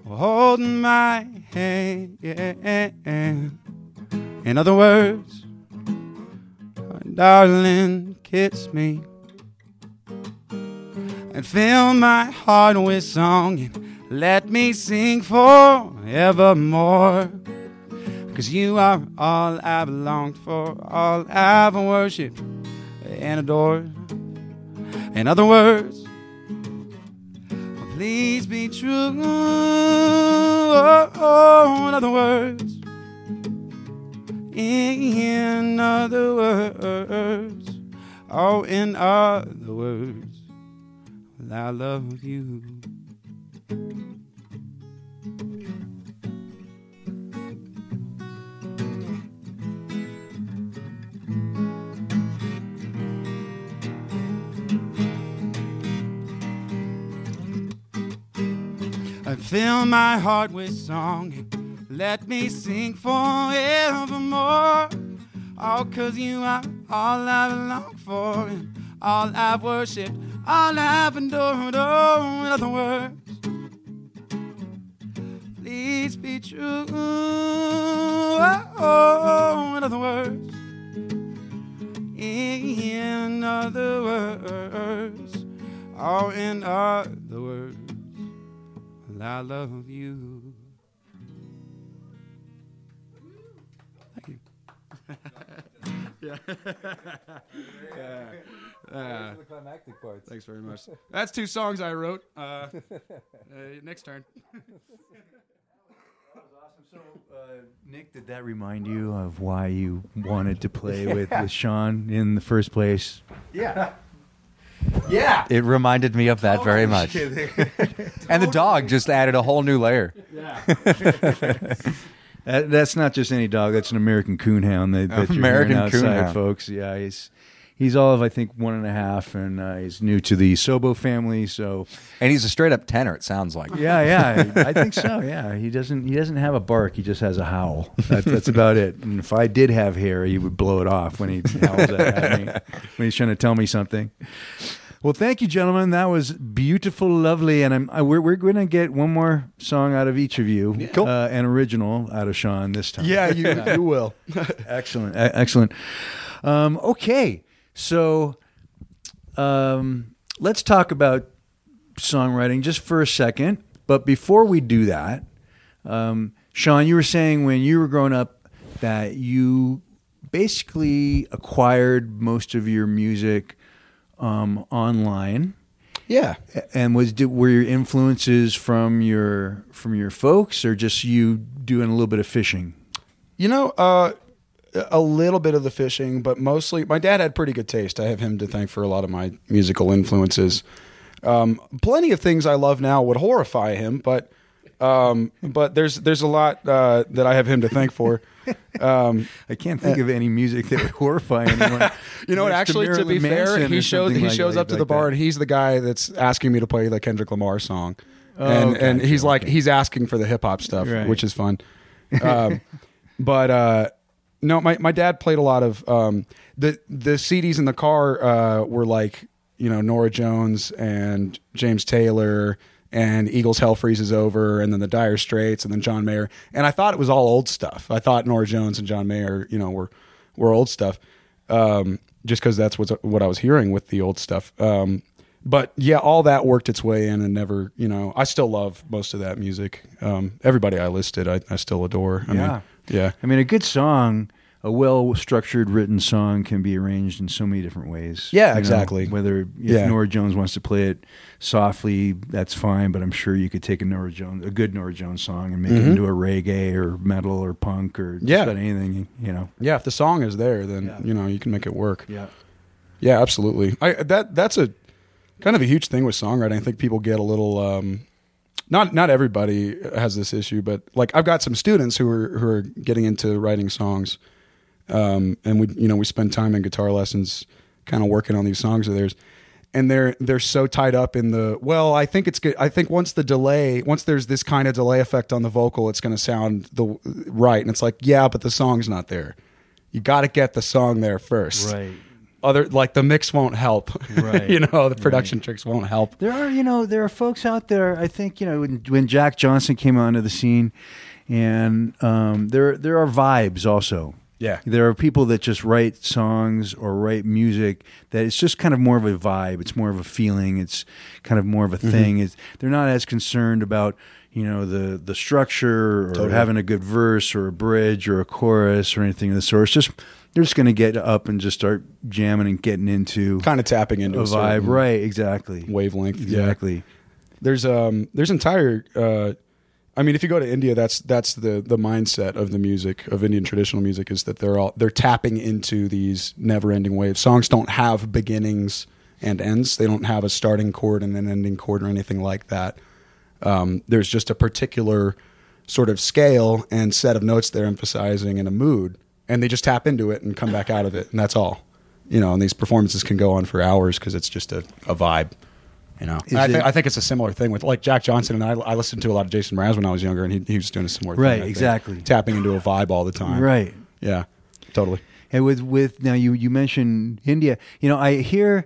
S8: hold my hand. In other words, darling, kiss me and fill my heart with song and let me sing forevermore. Cause you are all I've longed for, all I've worshipped and adored. In other words, please be true. in other words, in other words, oh, in other words, I love you. I fill my heart with song let me sing forevermore. All cause you are all I've longed for and all I've worshipped, all I've endured. Oh, in other words, please be true. Oh, in other words, in other words, oh, in other words. I love you. Thank you. yeah. yeah. Uh, thanks very much. That's two songs I wrote. Uh, uh, next turn.
S4: So, uh, Nick, did that remind you of why you wanted to play with, with Sean in the first place?
S8: Yeah. Yeah.
S5: It reminded me of that very much. and the dog just added a whole new layer.
S8: Yeah.
S4: That, that's not just any dog. That's an American Coonhound that, that you're
S5: American
S4: hearing outside,
S5: Coonhound.
S4: folks. Yeah, he's he's all of I think one and a half, and uh, he's new to the Sobo family. So
S5: And he's a straight up tenor, it sounds like.
S4: yeah, yeah, I, I think so. Yeah, he doesn't he doesn't have a bark. He just has a howl. That's, that's about it. And if I did have hair, he would blow it off when he howls at me when he's trying to tell me something. Well, thank you, gentlemen. That was beautiful, lovely, and I'm I, we're we're going to get one more song out of each of you,
S5: Cool.
S4: uh, an original out of Sean this time.
S8: Yeah, you, you will.
S4: excellent, excellent. Um, okay, so um, let's talk about songwriting just for a second. But before we do that, um, Sean, you were saying when you were growing up that you basically acquired most of your music um, online
S8: Yeah.
S4: and was did, were your influences from your from your folks or just you doing a little bit of fishing
S8: You know, uh, a little bit of the fishing, but mostly my dad had pretty good taste. I have him to thank for a lot of my musical influences. Um, plenty of things I love now would horrify him, but
S6: Um, but there's there's a lot uh, that I have him to thank for. Um,
S4: I can't think of any music that would horrify anyone.
S6: you know what? Actually, to
S4: Marilyn
S6: be fair,
S4: Manson
S6: he
S4: or
S6: shows he
S4: like-
S6: shows
S4: like-
S6: up to
S4: like
S6: the bar
S4: that.
S6: and he's the guy that's asking me to play the Kendrick Lamar song, and
S4: okay,
S6: and he's
S4: okay,
S6: like he's asking for the hip hop stuff,
S4: Right.
S6: which is fun. Um, but uh, no, my my dad played a lot of um, the the CDs in the car uh, were like you know Norah Jones and James Taylor and Eagles Hell Freezes Over and then the Dire Straits and then John Mayer and I thought it was all old stuff. I thought Norah Jones and John Mayer you know were were old stuff um, just because that's what what I was hearing with the old stuff. Um, but yeah, all that worked its way in and never, you know, I still love most of that music. Um, everybody I listed, I, I still adore. I
S4: Yeah.
S6: mean, yeah.
S4: I mean, a good song, a well structured written song can be arranged in so many different ways.
S6: Yeah,
S4: You know,
S6: exactly.
S4: whether if
S6: Yeah.
S4: Norah Jones wants to play it softly, that's fine. But I'm sure you could take a Norah Jones, a good Norah Jones song, and make it into a reggae or metal or punk or just
S6: Mm-hmm. Yeah.
S4: about anything. You know.
S6: Yeah, if the song is there, then
S4: Yeah.
S6: you know you can make it work.
S4: Yeah.
S6: Yeah, absolutely. I that that's a kind of a huge thing with songwriting. I think people get a little um, not not everybody has this issue, but like I've got some students who are who are getting into writing songs, um, and we you know we spend time in guitar lessons, kind of working on these songs of theirs, and they're they're so tied up in the well. I think it's good. I think once the delay, once there's this kind of delay effect on the vocal, it's going to sound the right, and it's like yeah, but the song's not there. You got to get the song there first
S4: Right.
S6: Other like the mix won't help
S4: Right.
S6: you know the production tricks won't help
S4: There are, you know, there are folks out there. I think, you know, when, when Jack Johnson came onto the scene, and um, there there are vibes also.
S6: Yeah.
S4: there are people that just write songs or write music that it's just kind of more of a vibe. It's more of a feeling. It's kind of more of a
S6: Mm-hmm.
S4: thing. It's they're not as concerned about you know the the structure or
S6: Totally.
S4: having a good verse or a bridge or a chorus or anything of the sort. It's just they're just going to get up and just start jamming and getting into
S6: kind of tapping into
S4: a
S6: a,
S4: vibe. Right, exactly.
S6: wavelength yeah.
S4: Exactly.
S6: there's um there's entire uh I mean, if you go to India, that's that's the the mindset of the music of Indian traditional music is that they're all they're tapping into these never ending waves. Songs don't have beginnings and ends. They don't have a starting chord and an ending chord or anything like that. Um, there's just a particular sort of scale and set of notes they're emphasizing in a mood, and they just tap into it and come back out of it, and that's all. You know, and these performances can go on for hours because it's just a, a vibe. You know, I,
S4: it-
S6: think I think it's a similar thing with like Jack Johnson and I. I listened to a lot of Jason Mraz when I was younger, and he, he was doing a similar thing.
S4: Right,
S6: I think.
S4: exactly.
S6: Tapping into a vibe all the time.
S4: Right.
S6: Yeah. Totally.
S4: And with with now you you mentioned India. You know, I hear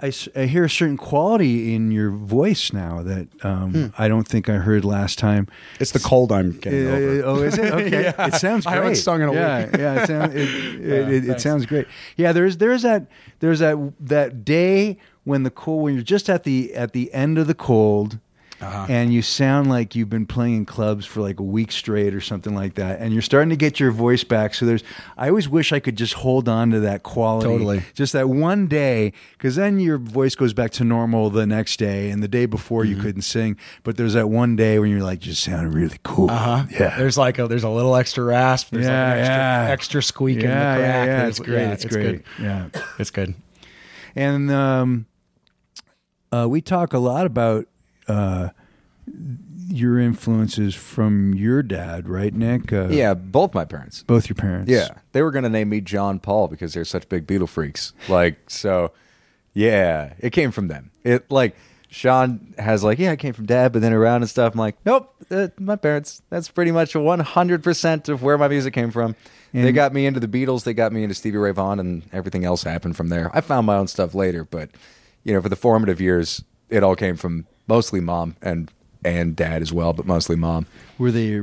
S4: I, I hear a certain quality in your voice now that um,
S6: Hmm.
S4: I don't think I heard last time.
S6: It's the cold I'm getting
S4: Uh,
S6: over.
S4: oh, is it? Okay,
S6: Yeah.
S4: it sounds great.
S6: I haven't sung in a
S4: yeah,
S6: week.
S4: yeah, it sounds it, it, it, it sounds great. Yeah, there's there's that there's that that day when the cold when you're just at the at the end of the cold.
S6: Uh-huh.
S4: And you sound like you've been playing in clubs for like a week straight or something like that, and you're starting to get your voice back. So there's, I always wish I could just hold on to that quality,
S6: Totally.
S4: just that one day, because then your voice goes back to normal the next day, and the day before
S6: Mm-hmm.
S4: you couldn't sing. But there's that one day when you're like, just sounded really cool.
S6: Uh-huh.
S4: Yeah.
S6: There's like a there's a little extra rasp. There's
S4: Yeah,
S6: like an extra,
S4: yeah.
S6: extra squeak in the crack.
S4: yeah, yeah, it's great.
S6: yeah,
S4: it's great.
S6: Good.
S4: Yeah.
S6: It's good.
S4: And um, uh, we talk a lot about uh, your influences from your dad, right, Nick? Uh,
S5: Yeah, both my parents.
S4: Both your parents.
S5: Yeah, they were going to name me John Paul because they're such big Beatle freaks. Like, so, yeah, it came from them. It like Sean has like, yeah, it came from dad, but then around and stuff. I'm like, nope, uh, my parents. That's pretty much 100 percent of where my music came from. they got me into the Beatles. They got me into Stevie Ray Vaughan, and everything else happened from there. I found my own stuff later, but you know, for the formative years, it all came from mostly mom and and dad as well, but mostly mom.
S4: Were they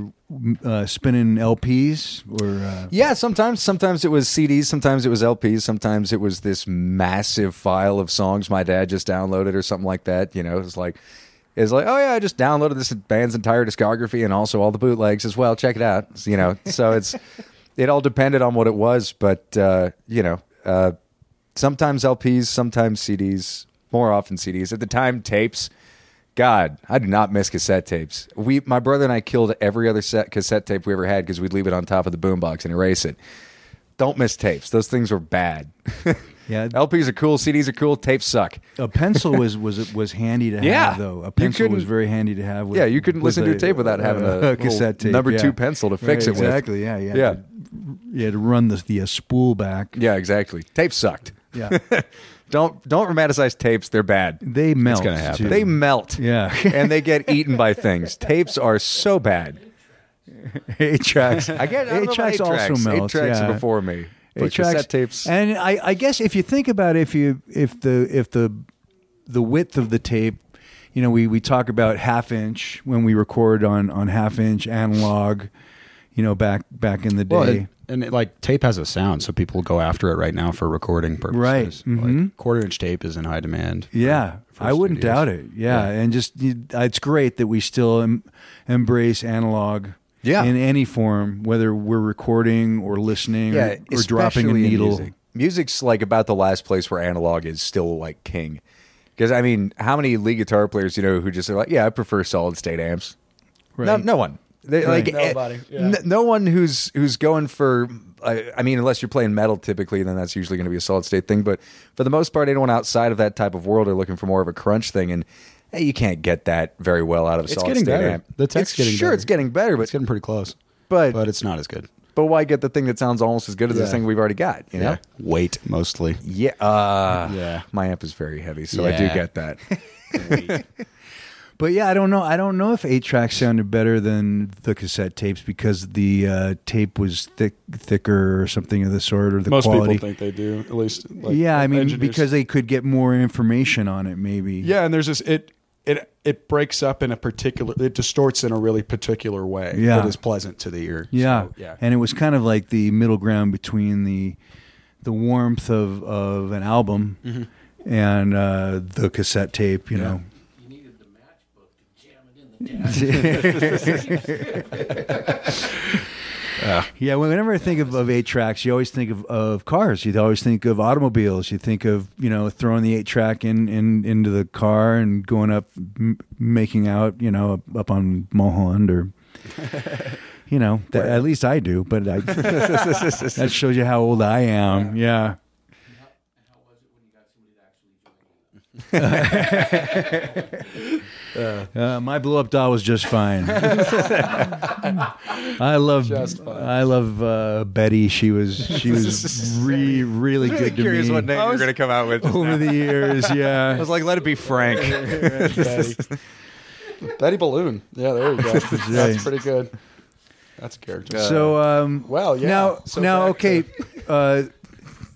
S4: uh, spinning LPs or? Uh,
S5: Yeah, sometimes sometimes it was CDs, sometimes it was LPs, sometimes it was this massive file of songs my dad just downloaded or something like that. You know, it's like it's like, oh yeah, I just downloaded this band's entire discography and also all the bootlegs as well. Check it out. You know, so it's it all depended on what it was, but uh, you know, uh, sometimes LPs, sometimes CDs, more often CDs. At the time, tapes. God, I do not miss cassette tapes. We, my brother and I, killed every other set cassette tape we ever had because we'd leave it on top of the boombox and erase it. Don't miss tapes; those things were bad.
S4: Yeah.
S5: LPs are cool, CDs are cool, tapes suck.
S4: A pencil was was was handy to
S5: Yeah.
S4: have though. A pencil was very handy to have. With,
S5: Yeah, you couldn't listen to a tape without having a little
S4: cassette tape.
S5: number
S4: yeah.
S5: two pencil to fix
S4: Right,
S5: it with.
S4: Exactly. Yeah. Yeah.
S5: Yeah.
S4: You had to run the the uh, spool back.
S5: Yeah, exactly. Tapes sucked.
S4: Yeah.
S5: Don't don't romanticize tapes. They're bad.
S4: They melt.
S6: It's gonna happen.
S5: They melt.
S4: Yeah.
S5: and they get eaten by things. Tapes are so bad.
S4: eight tracks.
S5: I get I
S4: eight tracks also melt.
S5: Eight tracks
S4: yeah.
S5: before me.
S4: Eight tracks
S5: tapes.
S4: And I, I guess if you think about it, if you if the if the the width of the tape, you know, we we talk about half inch when we record on on half inch analog, you know, back back in the day.
S6: Well, it- and it, like tape has a sound, so people go after it right now for recording purposes.
S4: Right.
S6: Like,
S4: Mhm.
S6: quarter inch tape is in high demand.
S4: Yeah,
S6: for
S4: I wouldn't
S6: studios.
S4: doubt it. Yeah, and just you- it's great that we still em- embrace analog.
S5: Yeah.
S4: in any form, whether we're recording or listening yeah, or, or dropping a needle.
S5: Music. Music's like about the last place where analog is still like king. Because I mean, how many lead guitar players you know who just are like, yeah, I prefer solid state amps. No, no one. They,
S4: Right.
S5: Like eh,
S6: Nobody, yeah.
S5: n- no one who's who's going for. I, I mean, unless you're playing metal, typically, then that's usually going to be a solid state thing. But for the most part, anyone outside of that type of world are looking for more of a crunch thing, and hey, you can't get that very well out of a
S6: It's
S5: solid
S6: getting
S5: state
S6: better.
S5: amp.
S6: The tech's
S5: It's-
S6: getting
S5: sure,
S6: better.
S5: it's getting better, but
S6: It's getting pretty close,
S5: but
S6: but it's not as good.
S5: but why get the thing that sounds almost as good as the
S6: Yeah.
S5: thing we've already got? You know?
S6: weight mostly.
S5: Yeah. Uh,
S6: Yeah.
S5: My amp is very heavy, so I do get that.
S4: But yeah, I don't know. I don't know if eight tracks sounded better than the cassette tapes because the uh, tape was thick, thicker or something of the sort, or the
S6: Most
S4: quality.
S6: people think they do, at least. Like,
S4: yeah, I mean
S6: engineers.
S4: because they could get more information on it, maybe.
S6: yeah, and there's this it it it breaks up in a particular, it distorts in a really particular way
S4: Yeah.
S6: that is pleasant to the ear.
S4: yeah,
S6: So, yeah.
S4: And it was kind of like the middle ground between the the warmth of of an album and uh, the cassette tape. You know.
S3: You needed the matchbook to jam it in the dash.
S4: Yeah, whenever I think of, of eight tracks, you always think of, of cars. You always think of automobiles. You think of you know throwing the eight track in, in into the car and going up, m- making out, you know, up, up on Mulholland or, you know, that, at least I do. But I, that shows you how old I am. Yeah. Uh, my blow up doll was just fine. I love
S6: Just fine.
S4: I love uh, Betty. She was she was re, really
S5: really
S4: good to
S5: curious
S4: me
S5: what name you're going to come out with.
S4: over the years.
S5: I
S4: Yeah.
S5: was like, let it be Frank.
S6: Betty. Betty Balloon. Yeah, there you go. That's pretty good. That's a character.
S4: So um,
S6: Well, yeah.
S4: now
S6: So
S4: now
S6: back to-
S4: okay. Uh,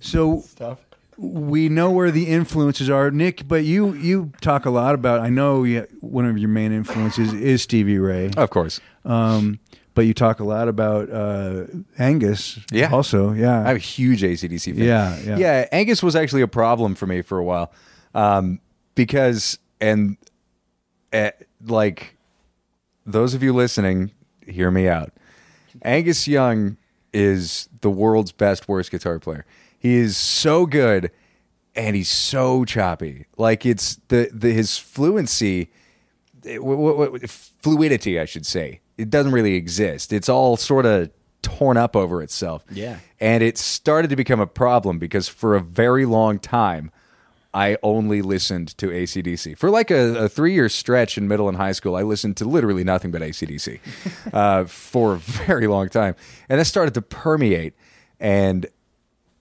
S4: so
S6: Tough.
S4: We know where the influences are, Nick. But you you talk a lot about. I know you, one of your main influences is Stevie Ray.
S5: of course.
S4: Um, but you talk a lot about uh, Angus.
S5: Yeah.
S4: Also, yeah.
S5: I'm a huge ACDC fan.
S4: Yeah, yeah.
S5: Yeah, Angus was actually a problem for me for a while. Um, because, and uh, like, those of you listening, hear me out. Angus Young is the world's best worst guitar player. He is so good and he's so choppy. Like it's the, the his fluency what- what- fluidity, I should say. It doesn't really exist. It's all sort of torn up over itself.
S6: Yeah.
S5: And it started to become a problem because for a very long time, I only listened to ACDC. For like a, a three year stretch in middle and high school, I listened to literally nothing but ACDC uh, for a very long time. And that started to permeate. And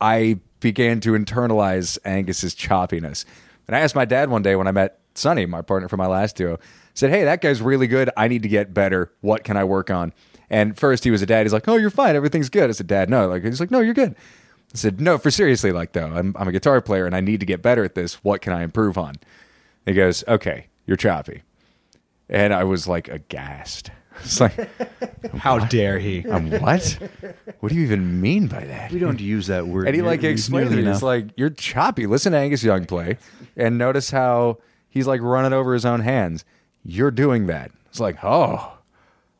S5: I began to internalize Angus's choppiness. And I asked my dad one day when I met Sonny, my partner for my last duo, said, Hey, that guy's really good. I need to get better. What can I work on? And first he was a dad. He's like, Oh, you're fine. Everything's good. I said, Dad, no. Like he's like, No, you're good. I said, No, for seriously, like though, I'm I'm a guitar player and I need to get better at this. What can I improve on? He goes, Okay, you're choppy. And I was like aghast. It's like,
S6: How dare he?
S5: I'm what? What do you even mean by that?
S4: we don't use that word.
S5: And he like
S4: nearly
S5: explained to me, it's like you're choppy. Listen to Angus Young play, and notice how he's like running over his own hands. You're doing that. It's like, oh,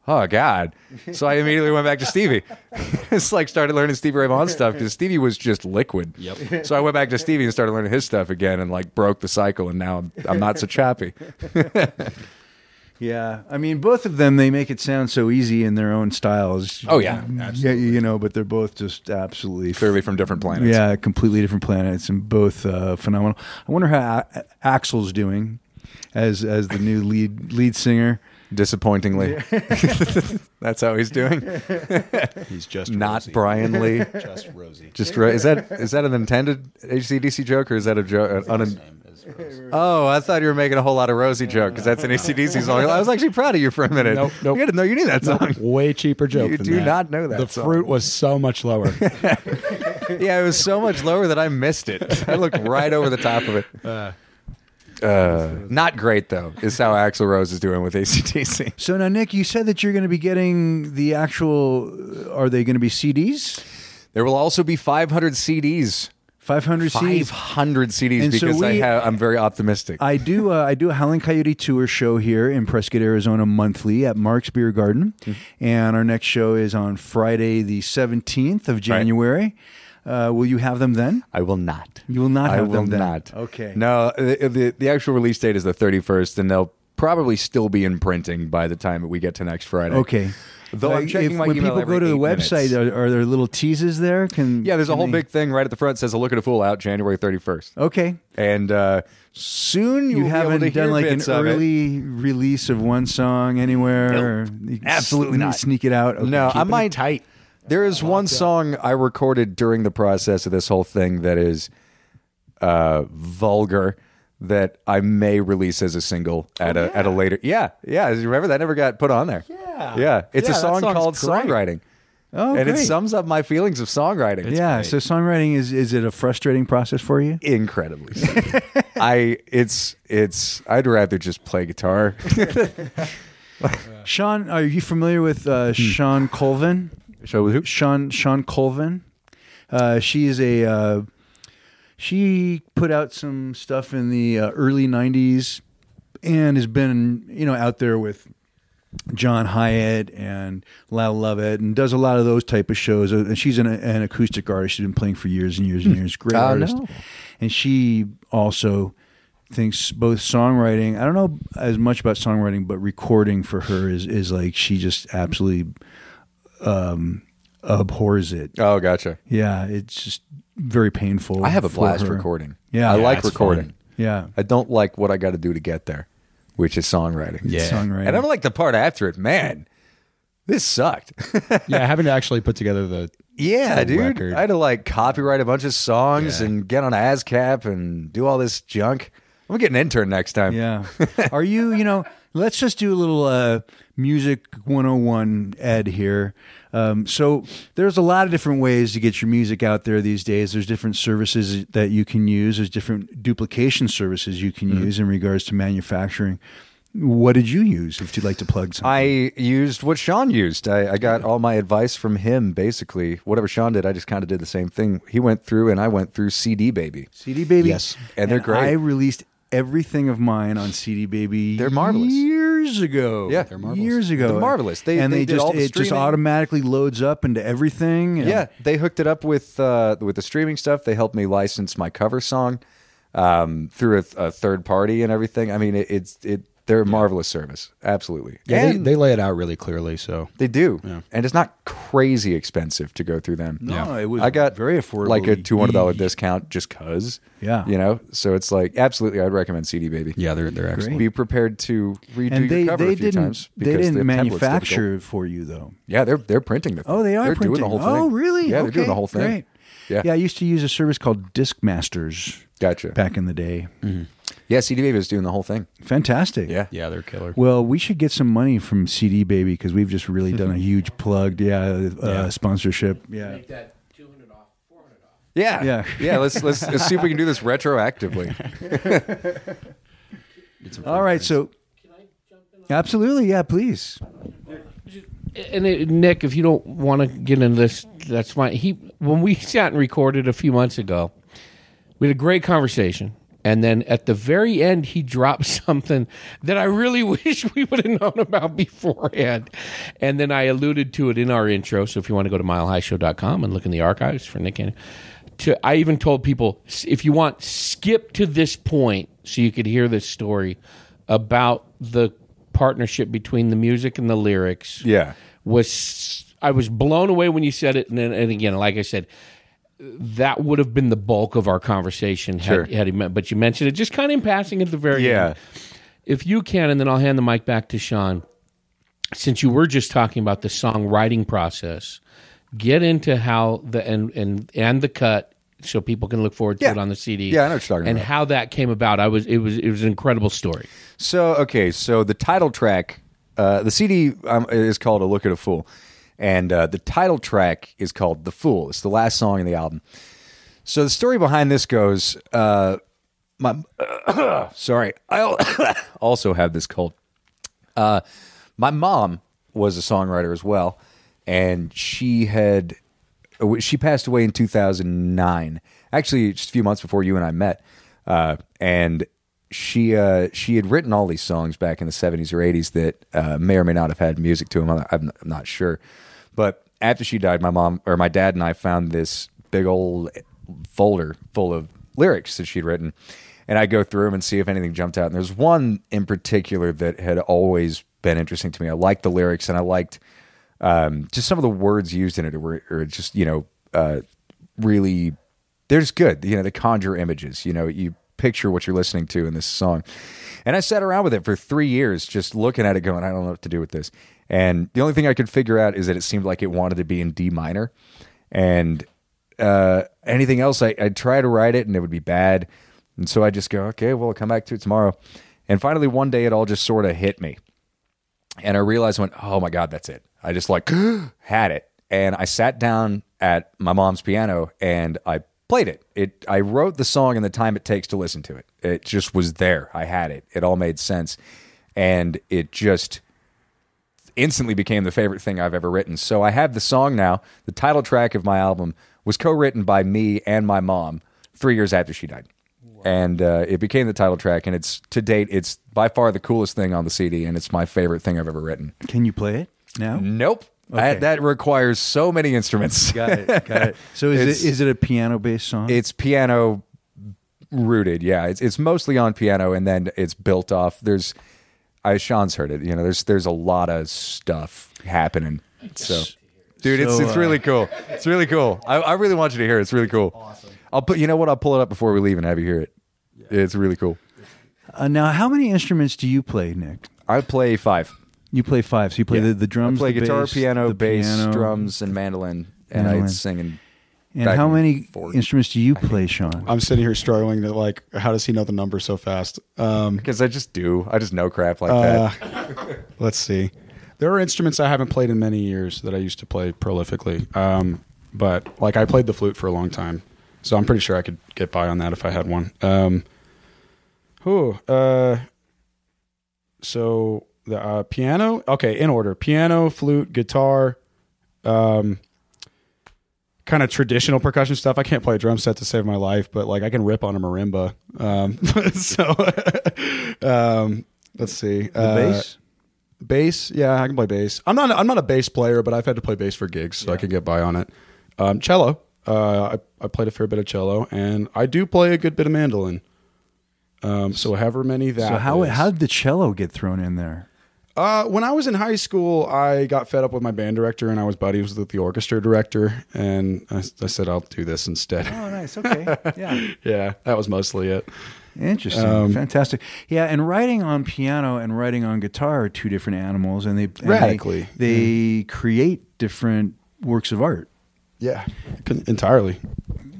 S5: oh God. So I immediately went back to Stevie. it's like started learning Stevie Ray Vaughan stuff because Stevie was just liquid. Yep. So I went back to Stevie and started learning his stuff again, and like broke the cycle. And now I'm, I'm not so choppy.
S4: Yeah, I mean, both of them they make it sound so easy in their own styles.
S5: Oh, yeah,
S4: yeah, you know, but they're both just absolutely
S5: Clearly from different planets.
S4: Yeah, completely different planets and both uh, phenomenal. I wonder how A- Axl's doing as as the new lead lead singer.
S5: Disappointingly. That's how he's doing.
S9: He's just
S5: Not
S9: Rosie.
S5: Brian Lee.
S9: just Rosie.
S5: Just right. Is that is that an intended ACDC joke or is that a joke? An un-
S9: name is Rosie.
S5: oh, I thought you were making a whole lot of Rosie joke because that's an ACDC song. I was actually proud of you for a minute.
S9: Nope, nope.
S5: You didn't know you knew that song.
S9: Way cheaper joke.
S5: You
S9: than
S5: do
S9: that.
S5: not know that
S9: The
S5: song.
S9: fruit was so much lower.
S5: Yeah, it was so much lower that I missed it. I looked right over the top of it. Uh, not great though. Is how Axl Rose is doing with ACDC.
S4: So now, Nick, you said that you're going to be getting the actual. Are they going to be CDs?
S5: There will also be 500 CDs.
S4: 500 CDs.
S5: 500 CDs
S4: And so
S5: because I have, I'm very optimistic.
S4: I do. Uh, I do a Howling Coyote tour show here in Prescott, Arizona, monthly at Mark's Beer Garden, and our next show is on Friday, the seventeenth of January. Uh, will you have them then?
S5: I will not.
S4: You will not
S5: I
S4: have
S5: will
S4: them then.
S5: not.
S4: Okay.
S5: No, the, the the actual release date is the 31st, and they'll probably still be in printing by the time that we get to next Friday.
S4: Okay.
S5: Though I'm
S4: Like,
S5: checking
S4: if-
S5: my
S4: when
S5: email
S4: people
S5: every
S4: go to the
S5: eight
S4: website, are, are there little teases there? Can
S5: Yeah, there's a whole
S4: they-
S5: big thing right at the front that says "A Look at a Fool" out January 31st,
S4: Okay.
S5: and uh, soon
S4: You
S5: you'll be able
S4: haven't
S5: to
S4: done
S5: hear
S4: like an
S5: bits it.
S4: early release of one song anywhere?
S5: Nope.
S4: or you
S5: Absolutely
S4: sne-
S5: not.
S4: Sneak it out. Okay.
S5: No, I
S9: Keeping it
S5: might.
S9: tight.
S5: There is one song I recorded during the process of this whole thing that is uh, vulgar that I may release as a single at a at a later. Yeah, yeah. You remember that never got put on there. Yeah, yeah. It's
S9: Yeah,
S5: a song called
S9: great.
S5: songwriting,
S4: Oh,
S5: and it sums up my feelings of songwriting.
S4: yeah.
S9: great.
S4: So songwriting is is it a frustrating process for you?
S5: incredibly. so. I it's it's. I'd rather just play guitar.
S4: Sean, are you familiar with
S5: Hmm.
S4: uh, Shawn Colvin?
S5: Show with who?
S4: Sean Shawn Colvin. Uh, she is a. Uh, she put out some stuff in the uh, early '90s, and has been you know out there with John Hiatt and Lyle Lovett, and does a lot of those type of shows. Uh, And she's an, an acoustic artist. She's been playing for years and years and years. Great
S5: Oh,
S4: artist,
S5: no.
S4: and she also thinks both songwriting. I don't know as much about songwriting, but recording for her is is like she just absolutely um, abhors it.
S5: Oh, gotcha.
S4: Yeah, it's just very painful.
S5: I have a
S4: for
S5: blast
S4: her.
S5: recording.
S4: Yeah.
S5: I
S4: Yeah,
S5: like recording.
S9: fun.
S4: Yeah,
S5: I don't like what I got to do to get there, which is songwriting.
S9: Yeah.
S4: songwriting.
S5: And I don't like the part after it. Man, this sucked.
S9: yeah, having to actually put together the
S5: yeah,
S9: The
S5: dude.
S9: record.
S5: I had to like copyright a bunch of songs
S9: Yeah.
S5: and get on ASCAP and do all this junk. I'm gonna get an intern next time.
S4: Yeah. Are you, you know, let's just do a little uh, music 101 ed here. Um, so there's a lot of different ways to get your music out there these days. There's different services that you can use. There's different duplication services you
S5: Mm-hmm.
S4: can use in regards to manufacturing. What did you use if you'd like to plug something?
S5: I used what Sean used. I, I got all my advice from him. Basically, whatever Sean did, I just kind of did the same thing. He went through, and I went through CD Baby.
S4: CD Baby.
S9: Yes.
S5: And they're great.
S4: I released everything of mine on CD Baby.
S5: They're marvelous.
S4: Years ago.
S5: Yeah, they're
S9: marvelous.
S4: Years ago.
S5: They're marvelous. They-
S4: and
S5: they
S4: they,
S5: did
S4: just
S5: all the
S4: it just
S5: streaming.
S4: automatically loads up into everything. and-
S5: Yeah, they hooked it up with uh, with the streaming stuff. They helped me license my cover song um, through a, a third party and everything. I mean, it, it's it. They're a marvelous service, absolutely.
S9: yeah, they,
S5: and
S9: they lay it out really clearly. So
S5: they do, and it's not crazy expensive to go through them.
S4: No,
S9: Yeah.
S4: it was
S5: I got
S4: very affordable.
S5: like a two hundred dollar discount just cause.
S4: Yeah.
S5: you know. So it's like absolutely, I'd recommend CD Baby.
S9: yeah, they're they're excellent.
S5: Be prepared to redo
S4: and they,
S5: your cover
S4: they
S5: a few
S4: didn't
S5: times.
S4: they didn't
S5: the
S4: manufacture it for you though.
S5: Yeah, they're they're printing the.
S4: Oh, they are
S5: They're
S4: printing.
S5: doing the whole thing.
S4: Oh, really?
S5: Yeah, they're doing the whole thing.
S4: Great.
S5: Yeah.
S4: Yeah, I used to use a service called Disc Masters.
S5: Gotcha.
S4: back in the day. Mm-hmm.
S5: Yeah, CD Baby is doing the whole thing.
S4: Fantastic.
S5: Yeah.
S9: Yeah, they're killer.
S4: Well, we should get some money from CD Baby because we've just really done a huge plug, yeah, uh, sponsorship. Yeah.
S3: Make that 200 off, 400 off.
S5: Yeah,
S4: Yeah.
S5: yeah. Let's let's, let's see if we can do this retroactively.
S4: All right, so absolutely, yeah, please.
S3: And it, Nick, if you don't want to get into this, that's fine. He when we sat and recorded a few months ago, we had a great conversation. And then at the very end, he dropped something that I really wish we would have known about beforehand. And then I alluded to it in our intro. So if you want to go to milehighshow.com and look in the archives for Nick and to, I even told people if you want, skip to this point so you could hear this story about the partnership between the music and the lyrics
S5: Yeah.
S3: was I was blown away when you said it, and, then- and again, like I said, that would have been the bulk of our conversation had,
S5: Sure.
S3: had he meant. But you mentioned it just kind of in passing at the very
S5: Yeah.
S3: end. If you can, and then I'll hand the mic back to Sean. Since you were just talking about the songwriting process, get into how the and and and the cut so people can look forward to
S5: Yeah.
S3: it on the CD.
S5: Yeah, I know what you're talking
S3: and
S5: about.
S3: how that came about. I was it was it was an incredible story.
S5: So okay, so the title track, uh, the CD um, is called "A Look at a Fool," and uh, the title track is called "The Fool." It's the last song in the album. So the story behind this goes, uh, my sorry, I also have this cold. Uh, my mom was a songwriter as well, and she had she passed away in 2009. Actually, just a few months before you and I met, uh, and she uh, she had written all these songs back in the 70s or 80s that uh, may or may not have had music to them. I'm, I'm not sure, but after she died, my mom or my dad and I found this big old folder full of lyrics that she'd written. And I go through them and see if anything jumped out. And there's one in particular that had always been interesting to me. I liked the lyrics and I liked um, just some of the words used in it were or just, you know, uh, really, they're just good. You know, they conjure images. You know, you picture what you're listening to in this song. And I sat around with it for three years, just looking at it, going, I don't know what to do with this. And the only thing I could figure out is that it seemed like it wanted to be in D minor. And uh, anything else, I, I'd try to write it and it would be bad. And so I just go, okay, well, I'll come back to it tomorrow. And finally, one day, it all just sort of hit me. And I realized, I went, oh my God, that's it. I just like had it. And I sat down at my mom's piano and I played it. It I wrote the song in the time it takes to listen to it. It just was there. I had it. It all made sense. And it just instantly became the favorite thing I've ever written. So I have the song now. The title track of my album was co-written by me and my mom 3 years after she died. And uh, it became the title track and it's to date it's by far the coolest thing on the CD and it's my favorite thing I've ever written.
S4: Can you play it now?
S5: Nope. That, that requires so many instruments.
S4: Got it. Got it. So is
S5: It's-
S4: it is it a piano based song?
S5: It's piano rooted. Yeah, it's it's mostly on piano, and then it's built off. There's, I Sean's heard it. You know, there's there's a lot of stuff happening. So, dude, it's
S4: So,
S5: it's
S4: uh,
S5: really cool. It's really cool. I, I really want you to hear it. It's really cool. Awesome. I'll put. You know what? I'll pull it up before we leave and have you hear it. It's really cool.
S4: uh, now, how many instruments do you play, Nick?
S5: I play five.
S4: You play five. So you play
S5: Yeah.
S4: the, the drums,
S5: I play
S4: the
S5: guitar,
S4: bass,
S5: piano,
S4: the
S5: bass,
S4: piano.
S5: drums, and mandolin, and I
S4: Mandolin.
S5: sing and.
S4: And how many
S5: forth.
S4: instruments do you play, Sean?
S6: I'm sitting here struggling to like, how does he know the number so fast? Um,
S5: Because I just do. I just know crap like
S6: uh,
S5: that.
S6: let's see. There are instruments I haven't played in many years that I used to play prolifically. Um, but like I played the flute for a long time, so I'm pretty sure I could get by on that if I had one. Um, whew, uh, so the uh, piano. Okay, in order: piano, flute, guitar. Um, kind of traditional percussion stuff. I can't play a drum set to save my life, but like I can rip on a marimba. Um, so, um, let's see.
S4: The
S6: Uh,
S4: bass?
S6: Bass, yeah, I can play bass. I'm not I'm not a bass player, but I've had to play bass for gigs, so I can get by on it. Um, cello, uh, I I played a fair bit of cello, and I do play a good bit of mandolin. Um, so however many that.
S4: So how
S6: is.
S4: how did the cello get thrown in there?
S6: Uh, when I was in high school, I got fed up with my band director, and I was buddies with the orchestra director, and I, I said I'll do this instead.
S4: Oh, nice. Okay. Yeah.
S6: yeah, that was mostly it.
S4: Interesting.
S6: Um,
S4: Fantastic. Yeah, and writing on piano and writing on guitar are two different animals, and they and they-
S6: Radically,
S4: they, create different works of art.
S6: Yeah, entirely.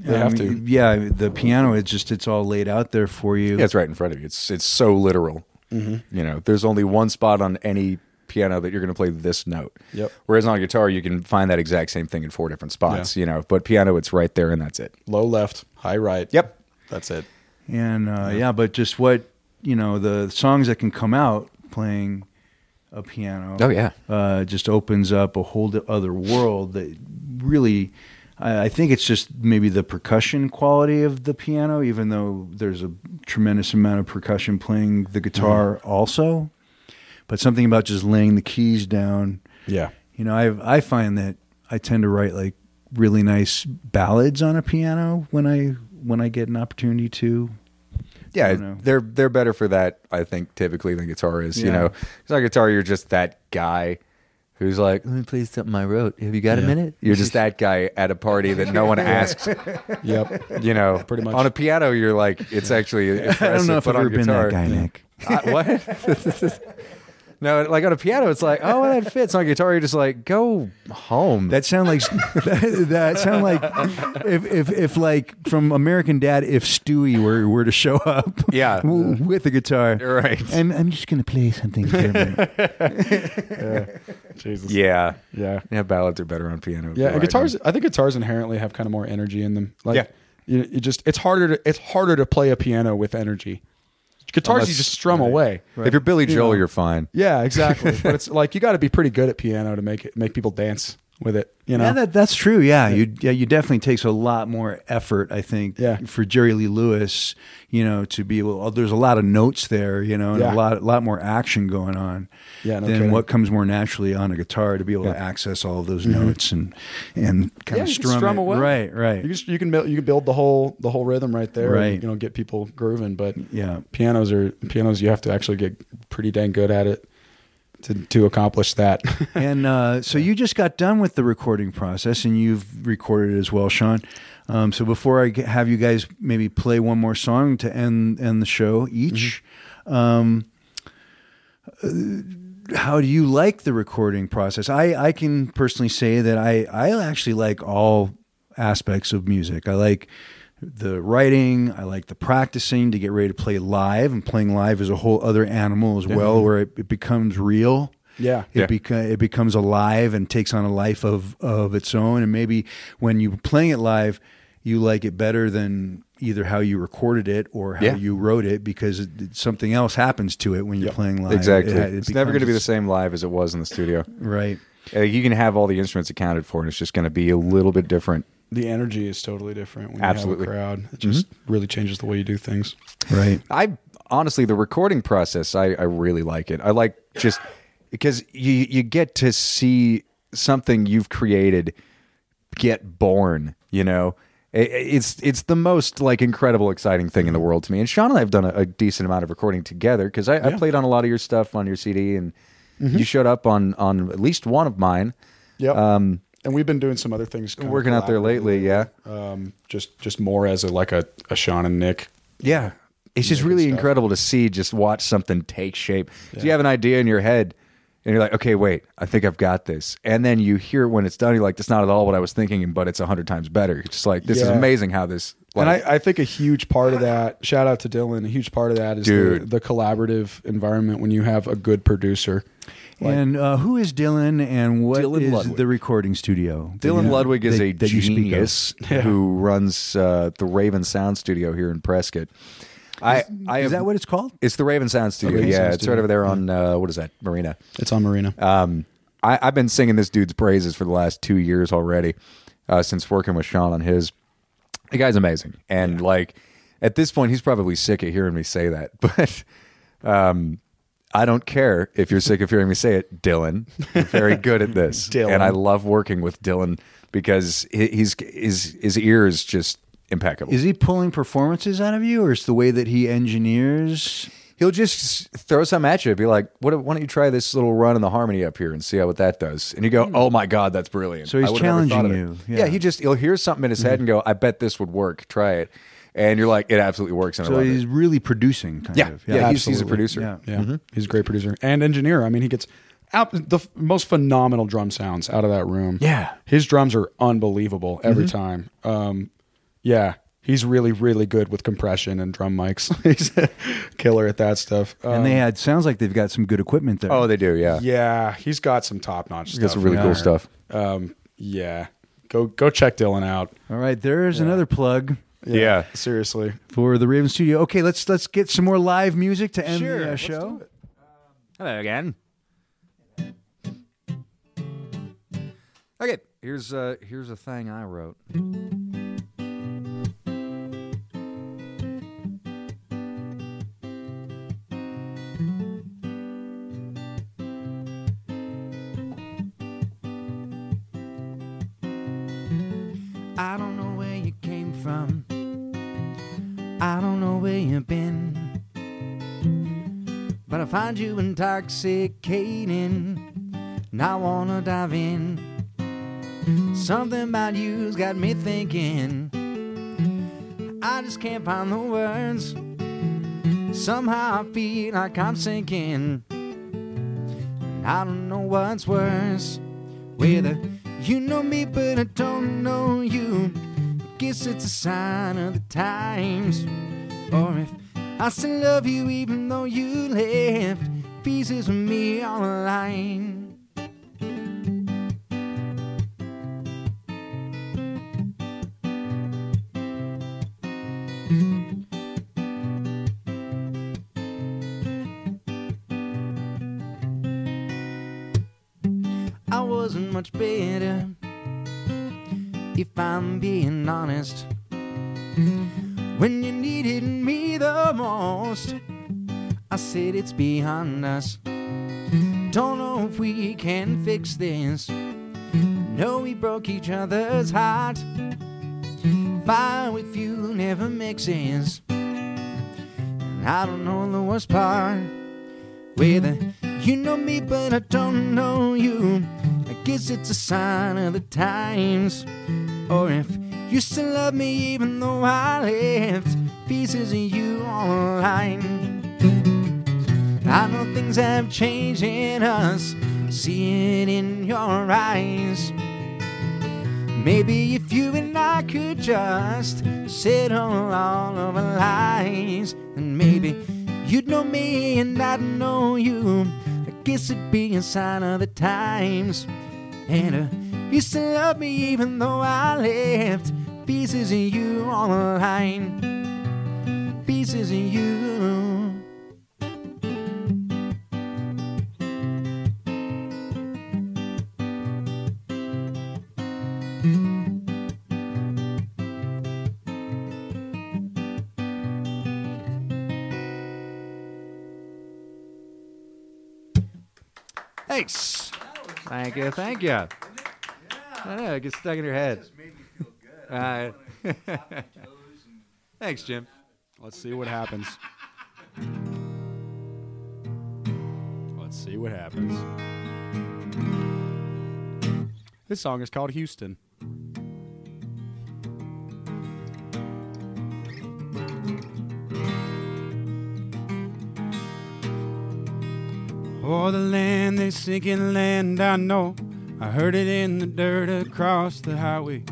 S6: They
S4: I
S6: have
S4: mean,
S6: to.
S4: Yeah, the piano it's just it's all laid out there for you.
S5: Yeah, it's right in front of you. It's it's so literal.
S6: Mm-hmm.
S5: You know, there's only one spot on any piano that you're going to play this note.
S6: Yep.
S5: Whereas on guitar, you can find that exact same thing in four different spots.
S6: Yeah.
S5: You know, but piano, it's right there and that's it.
S6: Low left, high right.
S5: Yep.
S6: That's it.
S4: And uh, yeah. but just what you know, the songs that can come out playing a piano.
S5: Oh, yeah.
S4: uh, just opens up a whole other world that really. I I think it's just maybe the percussion quality of the piano, even though there's a tremendous amount of percussion playing the guitar
S5: Mm-hmm.
S4: also. But something about just laying the keys down.
S6: Yeah.
S4: You know, I I find that I tend to write like really nice ballads on a piano when I when I get an opportunity to.
S5: Yeah, they're they're better for that, I think, typically than guitar is. You know, because on guitar you're just that guy who's like, "Let me play something I wrote. Have you got a minute?" You're just that guy at a party that no one asks.
S6: Yep.
S5: You know,
S6: Pretty much.
S5: on a piano, you're like, it's actually. Impressive,
S4: I don't know if
S5: but
S4: I've
S5: on
S4: ever been
S5: guitar,
S4: that guy, Nick.
S5: I- what? no, like on a piano, it's like, oh, that fits. On guitar, you're just like, go home.
S4: That sound like that, that sound like if, if if like from American Dad, if Stewie were were to show up,
S5: Yeah.
S4: w- with a guitar,
S5: Right.
S4: And I'm just gonna play something for a.
S6: Jesus.
S5: yeah,
S6: Yeah.
S5: yeah. Ballads are better on piano.
S6: Yeah, and guitars. I think guitars inherently have kind of more energy in them. Like,
S5: Yeah.
S6: you, you just it's harder to it's harder to play a piano with energy. Guitars, you just strum away.
S5: If you're Billy
S6: You
S5: Joel,
S6: know.
S5: you're fine.
S6: Yeah, exactly. but it's like you got to be pretty good at piano to make it make people dance with it. You know.
S4: Yeah, that, that's true. Yeah, you yeah you definitely takes a lot more effort. I think.
S6: Yeah.
S4: For Jerry Lee Lewis, you know, to be able, oh, there's a lot of notes there, you know, and
S6: Yeah.
S4: a lot a lot more action going on.
S6: Yeah, no
S4: than
S6: kidding.
S4: what comes more naturally on a guitar to be able to access all of those notes and and kind
S6: Mm-hmm. yeah,
S4: of strum,
S6: strum
S4: it.
S6: away.
S4: Right, right.
S6: You can you can build you can build the whole the whole rhythm right there.
S4: Right.
S6: And, you know, get people grooving. But
S4: Yeah.
S6: pianos are pianos. You have to actually get pretty dang good at it to to accomplish that.
S4: and uh, so you just got done with the recording process, and you've recorded it as well, Sean. Um, so before I have you guys maybe play one more song to end end the show each, um, uh, how do you like the recording process? I I can personally say that I I actually like all aspects of music. I like the writing. I like the practicing to get ready to play live, and playing live is a whole other animal as well, where it, it becomes real.
S6: Yeah.
S4: it
S5: Yeah.
S4: beca- it becomes alive and takes on a life of of its own. And maybe when you're playing it live, you like it better than either how you recorded it or how
S5: Yeah.
S4: you wrote it because it, it- something else happens to it when you're playing live.
S5: Exactly.
S4: It- it
S5: it's never going to be the same live as it was in the studio.
S4: Right.
S5: Uh, you can have all the instruments accounted for, and it's just going to be a little bit different.
S6: The energy is totally different when
S5: Absolutely.
S6: you have a crowd. It just really changes the way you do things.
S4: Right.
S5: I honestly, the recording process, I, I really like it. I like just because you you get to see something you've created get born. You know, I- I- it's it's the most like incredible, exciting thing in the world to me. And Sean and I have done a, a decent amount of recording together because I, I played on a lot of your stuff on your CD, and you showed up on on at least one of mine.
S6: Yep.
S5: Um,
S6: and we've been doing some other things. kind of
S5: working out there lately, yeah.
S6: Um, just just more as a like a, a Sean and Nick.
S5: Yeah. It's just really
S6: stuff.
S5: incredible to see, just watch something take shape. So you have an idea in your head and you're like, okay, wait, I think I've got this. And then you hear it when it's done, you're like, that's not at all what I was thinking, but it's a hundred times better. It's just like, this is amazing how this. Like,
S6: and I, I think a huge part of that, shout out to Dylan, a huge part of that is the, the collaborative environment when you have a good producer.
S4: And uh, who is Dylan and what is
S5: Dylan Ludwig.
S4: the recording studio?
S5: Dylan
S4: that-
S5: Ludwig is
S4: that-
S5: a
S4: that you
S5: genius who runs uh, the Raven Sound Studio here in Prescott. I, I
S4: Is
S5: have-
S4: that what it's called?
S5: It's the Raven Sound Studio.
S6: Raven
S5: yeah,
S6: Sound
S5: it's
S6: Studio.
S5: right over there on uh, what is that Marina?
S6: It's on Marina.
S5: Um, I, I've been singing this dude's praises for the last two years already, uh, since working with Sean on his. The guy's amazing, and like at this point, he's probably sick of hearing me say that. But um, I don't care if you're sick of hearing me say it, Dylan. You're very good at this,
S6: Dylan.
S5: and I love working with Dylan because he's his his ear is just impeccable.
S4: Is he pulling performances out of you, or is the way that he engineers?
S5: He'll just throw some at you, and be like, "What? Why don't you try this little run in the harmony up here and see how what that does?" And you go, hmm. "Oh my god, that's brilliant!"
S4: So he's
S5: I would've never thought
S4: challenging you,
S5: Yeah.
S4: yeah.
S5: he just he'll hear something in his mm-hmm. head and go, "I bet this would work. Try it," and you're like, "It absolutely works." And
S4: So
S5: love
S4: he's
S5: it.
S4: really producing, kind
S5: Yeah,
S4: of.
S5: yeah, he's, he's a producer.
S4: Yeah.
S6: Yeah, he's a great producer and engineer. I mean, he gets out the f- most phenomenal drum sounds out of that room.
S4: Yeah.
S6: his drums are unbelievable every time. Um, yeah, he's really really good with compression and drum mics. he's a killer at that stuff.
S4: And
S6: Um,
S4: they had sounds like they've got some good equipment there.
S5: Oh, they do. Yeah,
S6: yeah, he's got some top notch. He's
S5: got some really cool
S6: there.
S5: stuff.
S6: Um, yeah, go go check Dylan out.
S4: All right, there's another plug
S5: Yeah.
S6: seriously.
S4: for the Raven Studio. Okay, let's let's get some more live music to end
S6: Sure,
S4: the uh,
S6: let's
S4: show.
S6: do it.
S5: Hello again. Okay, here's uh here's a thing I wrote. Find you intoxicating. And I wanna dive in. Something about you's got me thinking. I just can't find the words. Somehow I feel like I'm sinking. I don't know what's worse. Whether you know me, but I don't know you. Guess it's a sign of the times. Or if I still love you even though you left pieces of me on the line. I wasn't much better, if I'm being honest. It's beyond us. Don't know if we can fix this. No, we broke each other's heart. Fire with you never mixes. And I don't know the worst part. Whether you know me, but I don't know you. I guess it's a sign of the times. Or if you still love me, even though I left pieces of you online. I know things have changed in us. See it in your eyes. Maybe if you and I could just settle all of our lies, and maybe you'd know me and I'd know you. I guess it'd be a sign of the times. And uh, you still love me even though I left pieces of you on the line. Pieces of you. Thanks. Thank you. Thank you. I know, it gets stuck in your head. Thanks, Jim.
S8: Let's see what happens. Let's see what happens. This song is called Houston. Oh, the land, this sinking land, I know. I heard it in the dirt across the highway.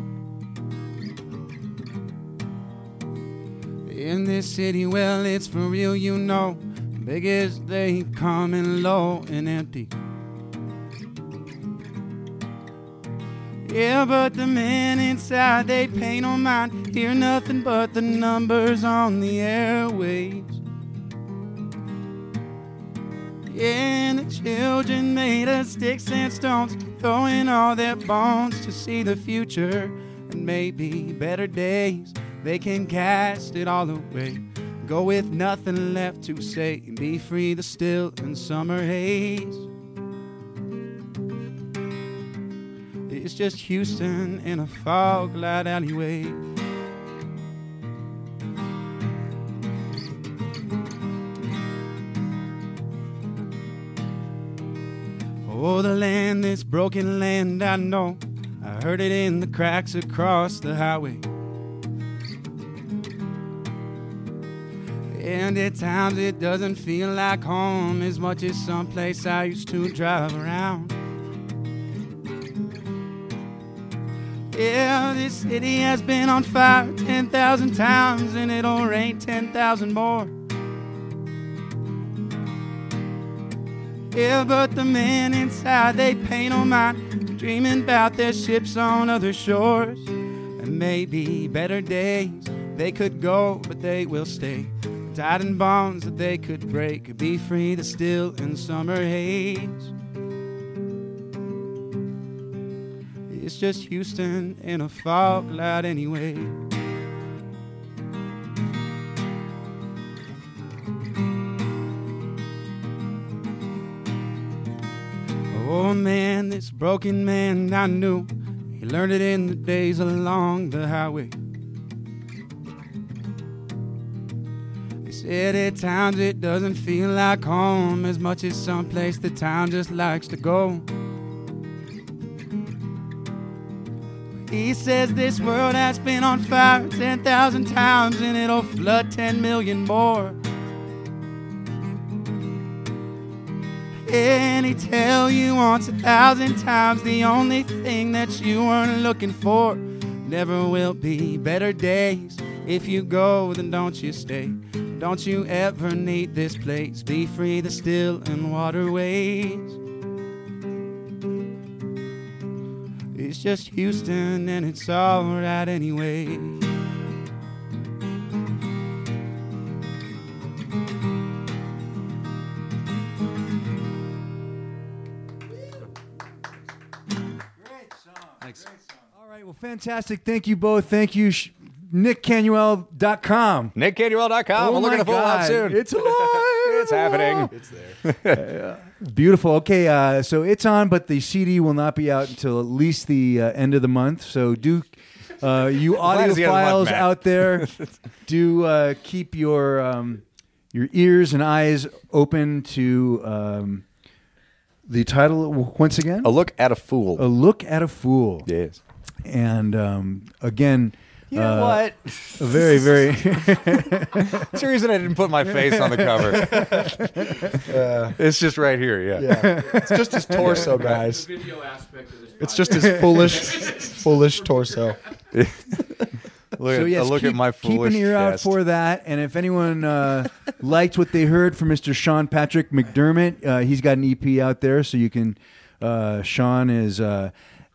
S8: In this city, well, it's for real, you know. Big as they come in low and empty. Yeah, but the men inside, they pay no mind. Hear nothing but the numbers on the airwaves. Yeah, and children made of sticks and stones, throwing all their bones to see the future and maybe better days. They can cast it all away, go with nothing left to say, and be free the still and summer haze. It's just Houston in a fog light alleyway. Oh, the land, this broken land, I know. I heard it in the cracks across the highway. And at times it doesn't feel like home as much as someplace I used to drive around. Yeah, this city has been on fire 10,000 times and it'll rain 10,000 more. Yeah, but the men inside, they paint on mind, dreaming about their ships on other shores. And maybe better days, they could go, but they will stay. Tied in bonds that they could break, be free to still in summer haze. It's just Houston in a fog light anyway. Oh man, this broken man I knew. He learned it in the days along the highway. They at times it doesn't feel like home as much as someplace the town just likes to go. He says this world has been on fire 10,000 times and it'll flood 10 million more. And he tell you once a thousand times the only thing that you weren't looking for never will be better days. If you go, then don't you stay. Don't you ever need this place. Be free the still and waterways. It's just Houston and it's alright anyway.
S4: Fantastic. Thank you both. Thank you, Sh- NickCanuel.com.
S5: NickCandyWell.com.
S4: Oh
S5: We're looking
S4: my
S5: to pull out
S4: God.
S5: soon.
S4: It's alive.
S5: It's happening. It's there.
S4: Beautiful. Okay, uh, so it's on, but the CD will not be out until at least the uh, end of the month. So do uh, you
S5: Glad it's the end of the month,
S4: audiophiles
S5: Matt.
S4: out there, do uh, keep your um, your ears and eyes open to um, the title once again.
S5: A look at a fool.
S4: A look at a fool.
S5: yes.
S4: And um, again,
S5: You know
S4: uh,
S5: what?
S4: a very very
S5: That's the reason I didn't put my face on the cover. it's just right here. Yeah.
S6: Yeah, it's just his torso, guys.
S3: video aspect of this.
S6: It's just his foolish, foolish torso.
S5: Look,
S4: so
S5: at,
S4: yes,
S5: look
S4: keep,
S5: at my
S4: keep
S5: foolish
S4: an ear out
S5: chest.
S4: for that. And if anyone uh, liked what they heard from Mr. Sean Patrick McDermott, uh, he's got an EP out there, so you can. Uh, Sean is uh,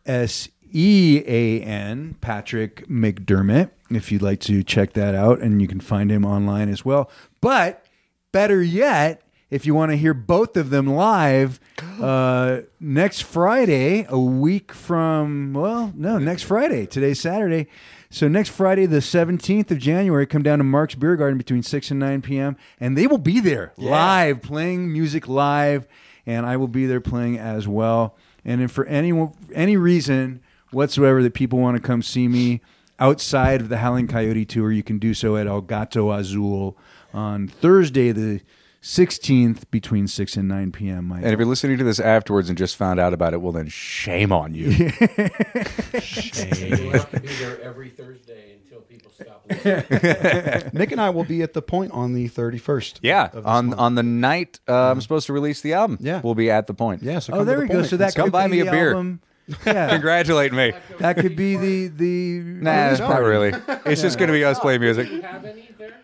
S4: S E A N Patrick McDermott. If you'd like to check that out, and you can find him online as well. But better yet. If you want to hear both of them live uh, next Friday, a week from, well, no, next Friday. Today's Saturday. So next Friday, the 17th of January, come down to Mark's Beer Garden between 6 and 9 p.m. And they will be there live, playing music live. And I will be there playing as well. And if for any, any reason whatsoever that people want to come see me outside of the Howling Coyote tour, you can do so at El Gato Azul on Thursday, the 16th, between 6 and 9 p.m. My
S5: And if you're listening to this afterwards and just found out about it, well, then shame on you.
S3: Shame we'll have to be there every Thursday until people stop listening.
S6: Nick and I will be at the point on the 31st.
S5: yeah. On
S6: month.
S5: on the night uh, I'm supposed to release the album,
S6: Yeah.
S5: we'll be at the point.
S6: yeah. So
S4: oh,
S6: come to
S4: there
S6: the
S4: we go.
S6: point.
S4: So that
S5: Come
S4: could
S5: buy
S4: be
S5: me a
S4: the
S5: beer.
S4: album. Yeah,
S5: Congratulate me.
S4: that could be the the
S5: Nah,
S4: release
S5: not really. It's just going to be us playing music.
S3: Do you have any there?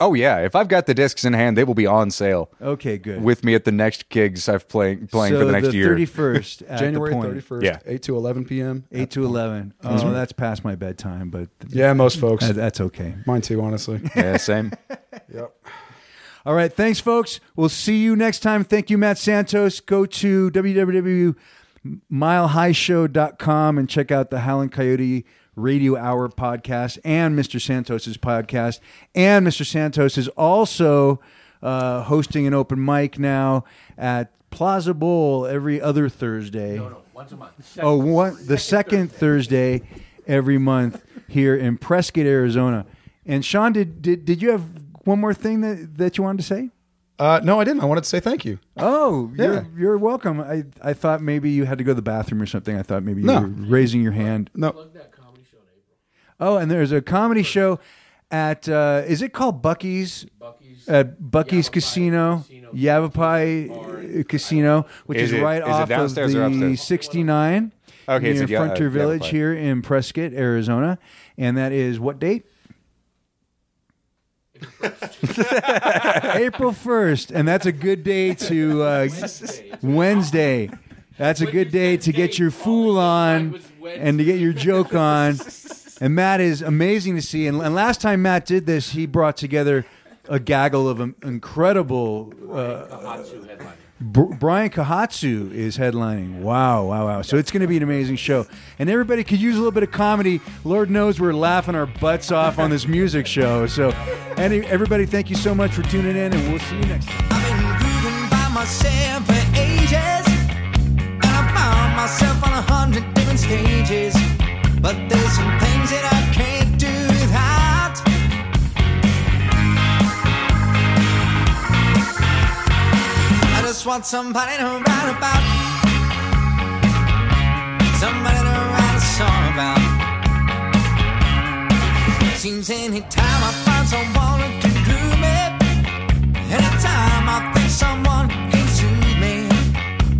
S5: Oh yeah, if I've got the discs in hand, they will be on sale
S4: Okay, good.
S5: with me at the next gigs I've playing playing
S4: so
S5: for the next year.
S4: 31st, at
S6: January
S4: point,
S6: 31st,
S5: Yeah.
S6: 8 to 11 p.m.
S4: 8 to 11. Oh, that's past my bedtime, but
S6: Yeah, most folks.
S4: that- that's okay.
S6: Mine too, honestly.
S5: Yeah, same.
S6: yep.
S4: All right, thanks, folks. We'll see you next time. Thank you, Matt Santos. Go to www.milehighshow.com and check out the Howling Coyote Radio Hour podcast and Mr. Santos's podcast. And Mr. Santos is also uh, hosting an open mic now at Plaza Bowl every other Thursday.
S3: No, no, once a month.
S4: Oh, one, the second Thursday every month here in Prescott, Arizona. And Sean, did, did did you have one more thing that, that you wanted to say?
S6: Uh, no, I didn't. I wanted to say thank you.
S4: Oh,
S6: Yeah.
S4: you're, you're welcome. I, I thought maybe you had to go to the bathroom or something. I thought maybe you
S6: No.
S4: were raising your hand.
S6: No,
S3: Plug that comedy show in April.
S4: Oh, and there's a comedy show at uh, is it called Bucky's?
S3: Bucky's.
S4: At Bucky's
S3: Yavapai
S4: Casino,
S3: Casino.
S4: Yavapai uh, Casino, which is,
S5: Is it-
S4: right
S5: is it
S4: off of
S5: downstairs or
S4: the
S5: upstairs?
S4: 69
S5: Okay,
S4: near
S5: so yeah,
S4: Frontier
S5: uh,
S4: Village
S5: Yavapai.
S4: here in Prescott, Arizona, and that is what date? April 1st, and that's a good day to uh, Wednesday. That's a good day to get your fool on and to get your joke on. And Matt is amazing to see. And, and last time Matt did this, he brought together a gaggle of um, incredible. Uh, Br- Brian Kahatsu is headlining. Wow, wow, wow. So it's going to be an amazing show. And everybody could use a little bit of comedy. Lord knows we're laughing our butts off on this music show. So, any, everybody, thank you so much for tuning in, and we'll see you next time.
S5: Want somebody to write about. Somebody to write a song about. Seems anytime I find someone who can groove me, anytime I think someone can soothe me,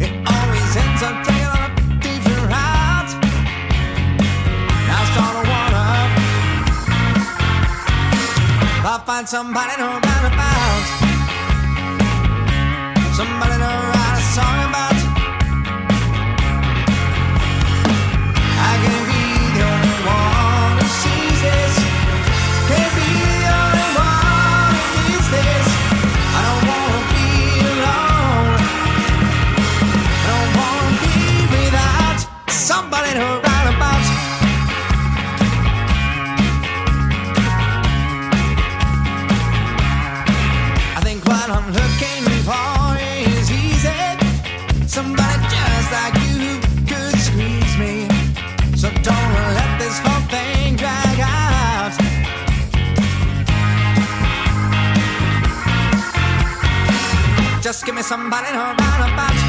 S5: it always ends up taking on a different route. Now I start to wonder if I find somebody to write about, Just give me somebody to write about.